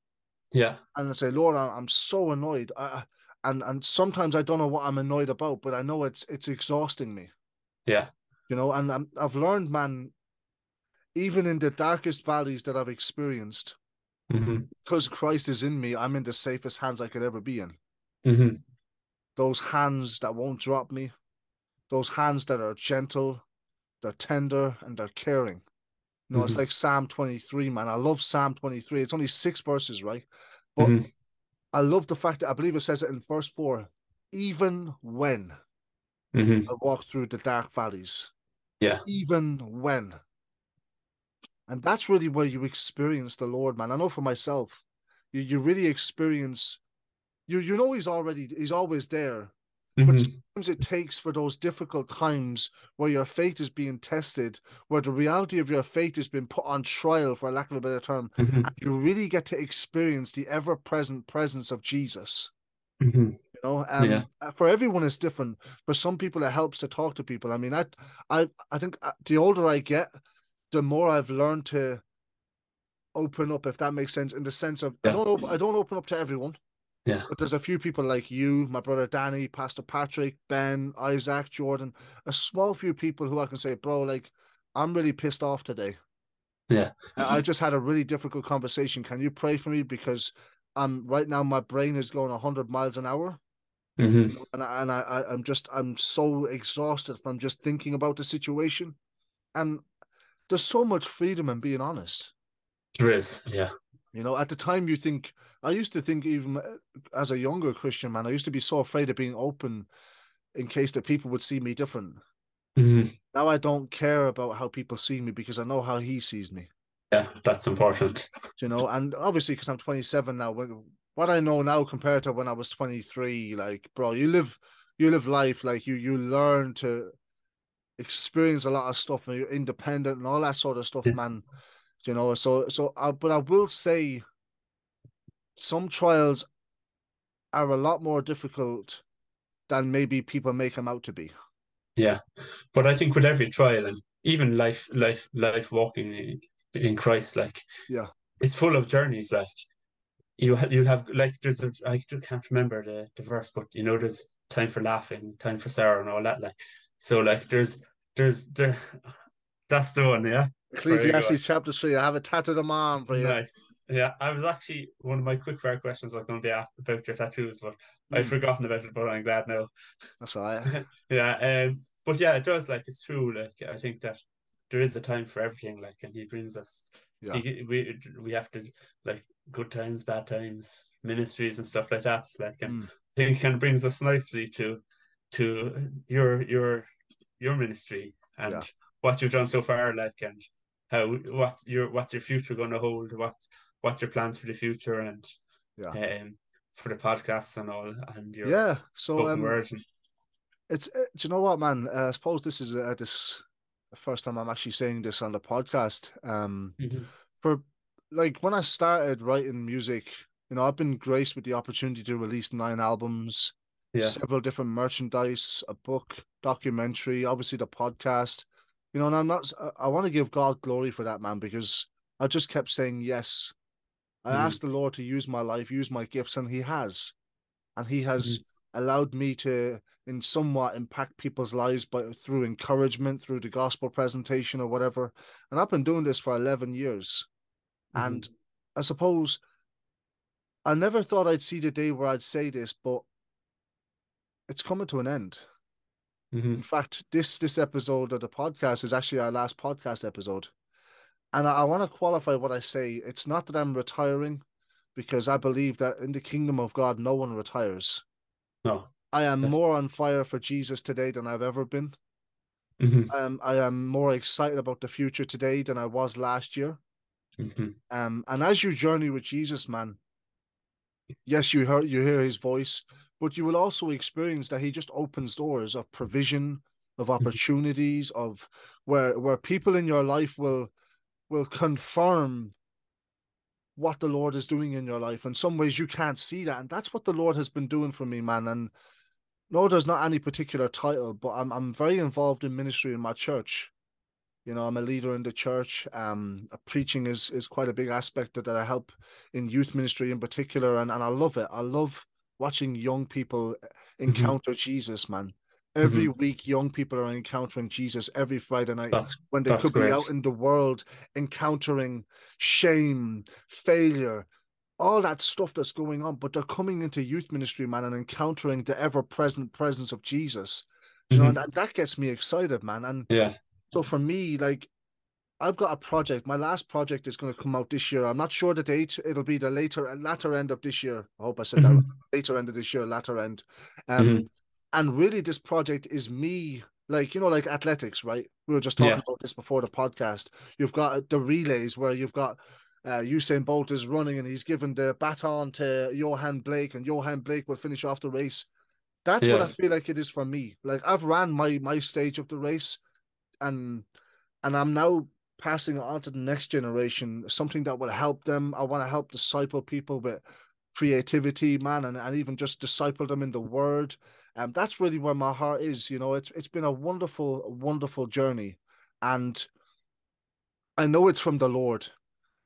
Yeah, And I say, Lord, I- I'm so annoyed. I, I- and and sometimes I don't know what I'm annoyed about, but I know it's it's exhausting me. yeah, You know, and I'm, I've learned, man, even in the darkest valleys that I've experienced, hmm because Christ is in me, I'm in the safest hands I could ever be in. hmm those hands that won't drop me, those hands that are gentle, they're tender, and they're caring. You know, it's Mhm. like Psalm 23, man. I love Psalm 23. It's only six verses, right? But Mhm. I love the fact that I believe it says it in verse four. Even when hmm I walk through the dark valleys, yeah, even when. And that's really where you experience the Lord, man. I know for myself, you, you really experience you you know he's already he's always there, but hmm sometimes it takes for those difficult times where your faith is being tested, where the reality of your faith has been put on trial, for lack of a better term, hmm and you really get to experience the ever-present presence of Jesus. hmm You know, um, Yeah. for everyone it's different. For some people, it helps to talk to people. I mean, I, I, I think uh, the older I get, the more I've learned to open up, if that makes sense. In the sense of, I don't, op- I don't open up to everyone. Yeah. But there's a few people like you, my brother Danny, Pastor Patrick, Ben, Isaac, Jordan, a small few people who I can say, bro, like, I'm really pissed off today. Yeah. I just had a really difficult conversation. Can you pray for me? Because I'm right now my brain is going hundred miles an hour. hmm And I, and I I'm just I'm so exhausted from just thinking about the situation. And there's so much freedom in being honest. There is, yeah. You know, at the time you think I used to think even uh, as a younger Christian man, I used to be so afraid of being open in case that people would see me different. hmm Now I don't care about how people see me because I know how he sees me. Yeah, that's important. You know, and obviously because I'm 27 now, what I know now compared to when I was 23, like bro, you live you live life like you you learn to experience a lot of stuff and you're independent and all that sort of stuff, Yes. man. You know, so so I, but I will say some trials are a lot more difficult than maybe people make them out to be. Yeah. But I think with every trial and even life, life, life walking in, in Christ, like Yeah. it's full of journeys. Like you, you have like there's a I can't remember the the verse, but you know there's time for laughing, time for sorrow, and all that. Like so, like there's there's there. That's the one, yeah. Ecclesiastes chapter three. I have it tattooed on my arm for you. Nice. Yeah, I was actually one of my quick fire questions I was going to be a- about your tattoos, but I'd Mm, forgotten about it. But I'm glad now. that's all right. yeah, um, but yeah, it does. Like it's true. Like I think that there is a time for everything. Like, and he brings us. Yeah. He, we we have to like good times, bad times, ministries and stuff like that. Like, and Mm. I think it kind of brings us nicely to to your your your ministry and Yeah. what you've done so far. Like, and how what's your what's your future going to hold? What what's your plans for the future and Yeah. um for the podcasts and all and your Yeah. So um. And, it's uh, do you know what, man? Uh, I suppose this is uh, this first time I'm actually saying this on the podcast. Um, Mhm. for like when I started writing music, you know, I've been graced with the opportunity to release nine albums, Yeah. several different merchandise, a book, documentary, obviously the podcast. You know, and I'm not. I- want to give God glory for that, man, because I just kept saying yes. I Mhm. asked the Lord to use my life, use my gifts, and He has, and He has allowed me to, in somewhat, impact people's lives, but through encouragement, through the gospel presentation or whatever. And I've been doing this for eleven years, and I suppose I never thought I'd see the day where I'd say this, but it's coming to an end. Mhm. In fact, this this episode of the podcast is actually our last podcast episode. And I, I want to qualify what I say. It's not that I'm retiring, because I believe that in the kingdom of God, no one retires. No. I am more on fire for Jesus today than I've ever been. Mhm. Um, I am more excited about the future today than I was last year. Mhm. Um, and as you journey with Jesus, man, yes, you hear you hear his voice, but you will also experience that he just opens doors of provision, of opportunities, of where where people in your life will will confirm what the Lord is doing in your life. In some ways, you can't see that, and that's what the Lord has been doing for me, man. And no, there's not any particular title, but I'm I'm very involved in ministry in my church. You know, I'm a leader in the church. Um, preaching is is quite a big aspect that, that I help in youth ministry in particular, and, and I love it. I love watching young people uh, mm-hmm. encounter Jesus, man. Mm-hmm. Every week, young people are encountering Jesus every Friday night That's when they could be out in the world encountering shame, failure, all that stuff that's going on. But they're coming into youth ministry, man, and encountering the ever present presence of Jesus. You know, Mhm. and that, that gets me excited, man. And Yeah. so for me, like, I've got a project. My last project is going to come out this year. I'm not sure the date. It'll be the later latter end of this year. I hope I said that Mhm. right. later end of this year, latter end. Um, Mhm. and really, this project is me, like you know, like athletics, right? We were just talking Yeah. about this before the podcast. You've got the relays where you've got uh, Usain Bolt is running and he's given the baton to Yohan Blake, and Yohan Blake will finish off the race. That's what I feel like it is for me. Like I've ran my my stage of the race, and and I'm now passing it on to the next generation, something that will help them. I want to help disciple people with creativity, man, and, and even just disciple them in the word. And um, that's really where my heart is. You know, it's it's been a wonderful, wonderful journey. And I know it's from the Lord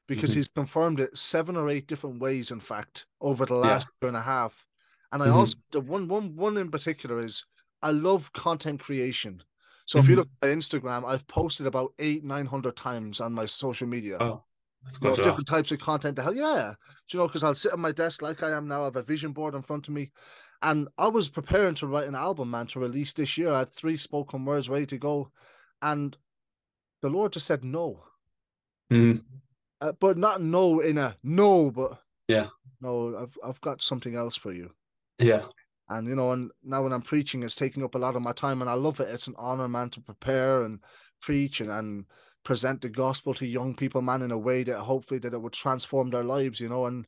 because Mhm. he's confirmed it seven or eight different ways, in fact, over the Yeah. last year and a half. And I Mhm. also the one one one in particular is I love content creation. So if you Mhm. look at Instagram, I've posted about eight, nine hundred times on my social media. Oh, that's know, good. different types of content. The hell yeah. Do you know, because I'll sit at my desk like I am now, I have a vision board in front of me. And I was preparing to write an album, man, to release this year. I had three spoken words ready to go. And the Lord just said no. Mhm. Uh, but not no in a no, but Yeah. no, I've I've got something else for you. Yeah. And you know, and now when I'm preaching, it's taking up a lot of my time, and I love it. It's an honor, man, to prepare and preach and, and present the gospel to young people, man, in a way that hopefully that it would transform their lives, you know. And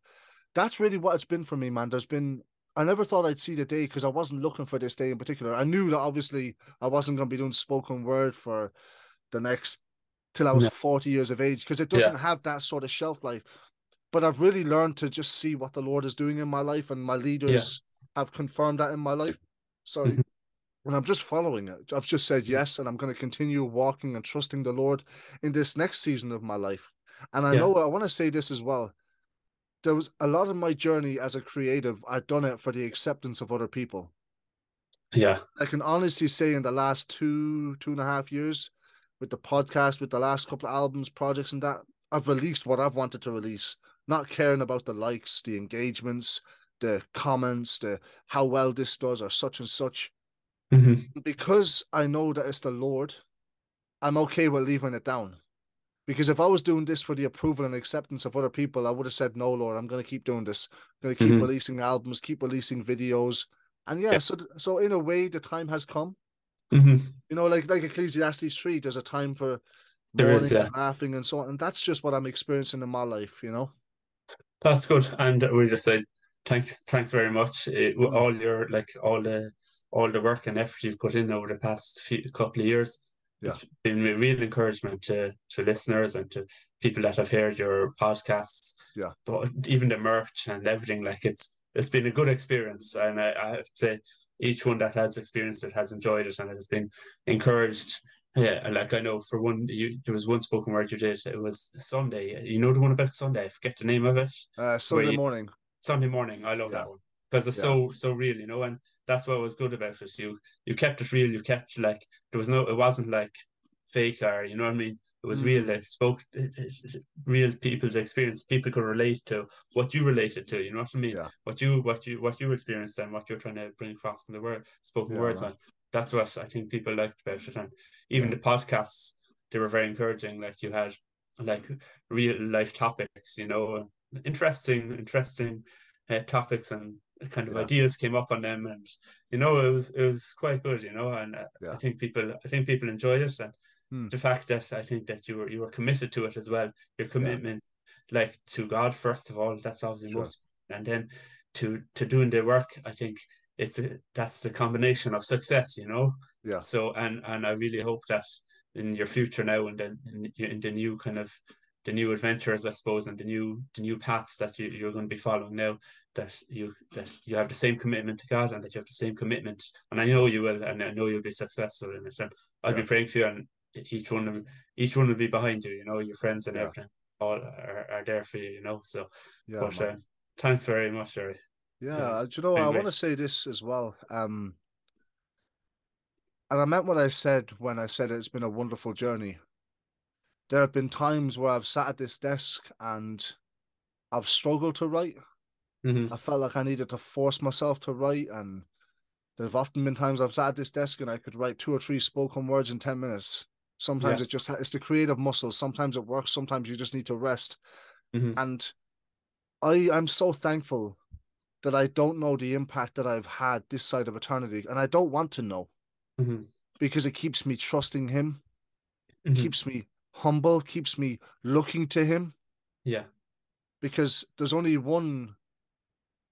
that's really what it's been for me, man. There's been I never thought I'd see the day because I wasn't looking for this day in particular. I knew that obviously I wasn't going to be doing spoken word for the next till I was Yeah. 40 years of age because it doesn't have that sort of shelf life. But I've really learned to just see what the Lord is doing in my life, and my leaders have confirmed that in my life. Mhm. And I'm just following it. I've just said yes, and I'm going to continue walking and trusting the Lord in this next season of my life. And I Yeah. know I want to say this as well. There was a lot of my journey as a creative, I've done it for the acceptance of other people. Yeah. I can honestly say in the last two, two and a half years, with the podcast, with the last couple of albums, projects, and that, I've released what I've wanted to release, not caring about the likes, the engagements, the comments, the how well this does or such and such. Mhm. Because I know that it's the Lord, I'm okay with leaving it down. Because if I was doing this for the approval and acceptance of other people, I would have said, No, Lord, I'm going to keep doing this. I'm going to keep Mhm. releasing albums, keep releasing videos. And yeah, Yeah. so so in a way, the time has come. Mhm. You know, like like Ecclesiastes 3, there's a time for There mourning is, yeah. and laughing and so on. And that's just what I'm experiencing in my life, you know? That's good. And we just say thanks, thanks very much. It, Mm. all your like all the all the work and effort you've put in over the past few, couple of years. It's been a real encouragement to to listeners and to people that have heard your podcasts. Yeah. But even the merch and everything, like it's it's been a good experience. And I, I have to say each one that has experienced it has enjoyed it and has been encouraged. Yeah, like I know for one, you there was one spoken word you did. It was Sunday. You know the one about Sunday. I forget the name of it. Uh, Sunday you- morning. Sunday morning. I love Yeah. that one because it's Yeah. so so real, you know, and that's what was good about it. You you kept it real. You kept like there was no. It wasn't like fake or you know what I mean. It was real. Mm. It spoke it- it- real people's experience. People could relate to what you related to. You know what I mean? Yeah. What you what you what you experienced and what you're trying to bring across in the word spoken words on. That's what I think people liked about it. And even the podcasts, they were very encouraging. Like you had like real life topics, you know, interesting, interesting uh, topics and kind of yeah. ideas came up on them, and you know, it was it was quite good, you know, and uh, yeah. I think people I think people enjoyed it, and hmm. the fact that I think that you were you were committed to it as well, your commitment, yeah. like to God first of all, that's obviously sure. most, and then to to doing the work, I think it's a, that's the combination of success, you know. Yeah. So and and I really hope that in your future now and then in, in the new kind of the new adventures, I suppose, and the new the new paths that you, you're going to be following now, that you that you have the same commitment to God and that you have the same commitment, and I know you will, and I know you'll be successful in it. And I'll yeah. be praying for you, and each one of each one will be behind you. You know, your friends and yeah. everything all are, are there for you. You know, so yeah, but uh, thanks very much, Gerry. Yeah, you know, I want to say this as well. Um, and I meant what I said when I said it's been a wonderful journey. There have been times where I've sat at this desk and I've struggled to write. Mm-hmm. I felt like I needed to force myself to write, and there have often been times I've sat at this desk and I could write two or three spoken words in ten minutes. Sometimes yeah. it just it's the creative muscles. Sometimes it works. Sometimes you just need to rest. Mm-hmm. And I I'm so thankful that I don't know the impact that I've had this side of eternity, and I don't want to know mm-hmm. because it keeps me trusting Him, mm-hmm. keeps me humble, keeps me looking to Him. Yeah, because there's only one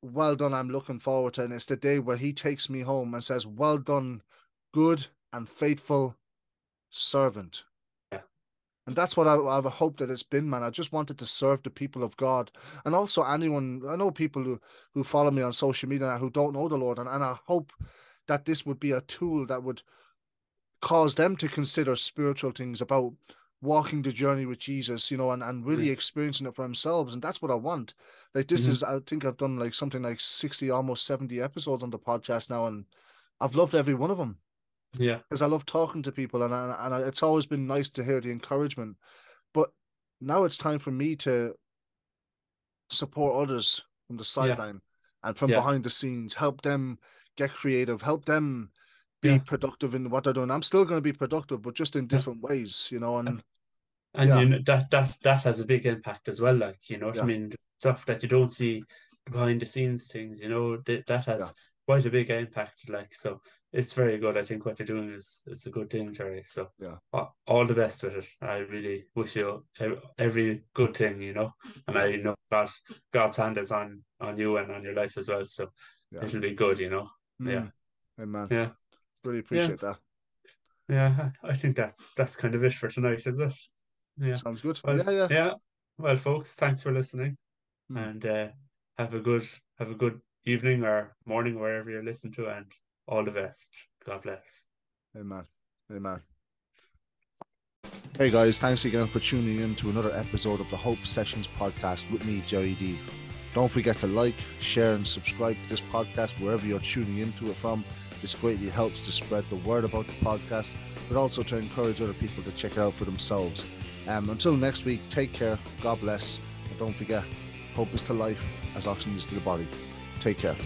well done I'm looking forward to, and it's the day where He takes me home and says, "Well done, good and faithful servant." And that's what I, I've hoped that it's been, man. I just wanted to serve the people of God. And also anyone, I know people who, who follow me on social media who don't know the Lord. And, and I hope that this would be a tool that would cause them to consider spiritual things about walking the journey with Jesus, you know, and, and really experiencing it for themselves. And that's what I want. Like this mm-hmm. is, I think I've done like something like 60, almost 70 episodes on the podcast now. And I've loved every one of them. Yeah, because I love talking to people, and and, and it's always been nice to hear the encouragement. But now it's time for me to support others from the sideline and from yeah. behind the scenes, help them get creative, help them be yeah. productive in what they're doing. I'm still going to be productive, but just in different ways, you know. And and you know that that that has a big impact as well. Like you know what I mean, stuff that you don't see behind the scenes things. You know that that has quite a big impact. Like so, it's very good. I think what you're doing is is a good thing, Gerry. So yeah, all the best with it. I really wish you every good thing, you know. And I know God, God's hand is on on you and on your life as well. So yeah. it'll be good, you know. Mm. Yeah, amen. Yeah, really appreciate yeah. that. Yeah, I think that's that's kind of it for tonight, is it? Yeah, sounds good. Well, yeah, yeah, yeah. Well, folks, thanks for listening, mm. and uh, have a good have a good evening or morning wherever you're listening to, and all the best. God bless. Amen. Amen. Hey guys, thanks again for tuning in to another episode of the Hope Sessions podcast with me, Gerry D. Don't forget to like, share, and subscribe to this podcast wherever you're tuning into it from. This greatly helps to spread the word about the podcast, but also to encourage other people to check it out for themselves. Um, until next week, take care, God bless, and don't forget, hope is to life as oxygen is to the body. Take care.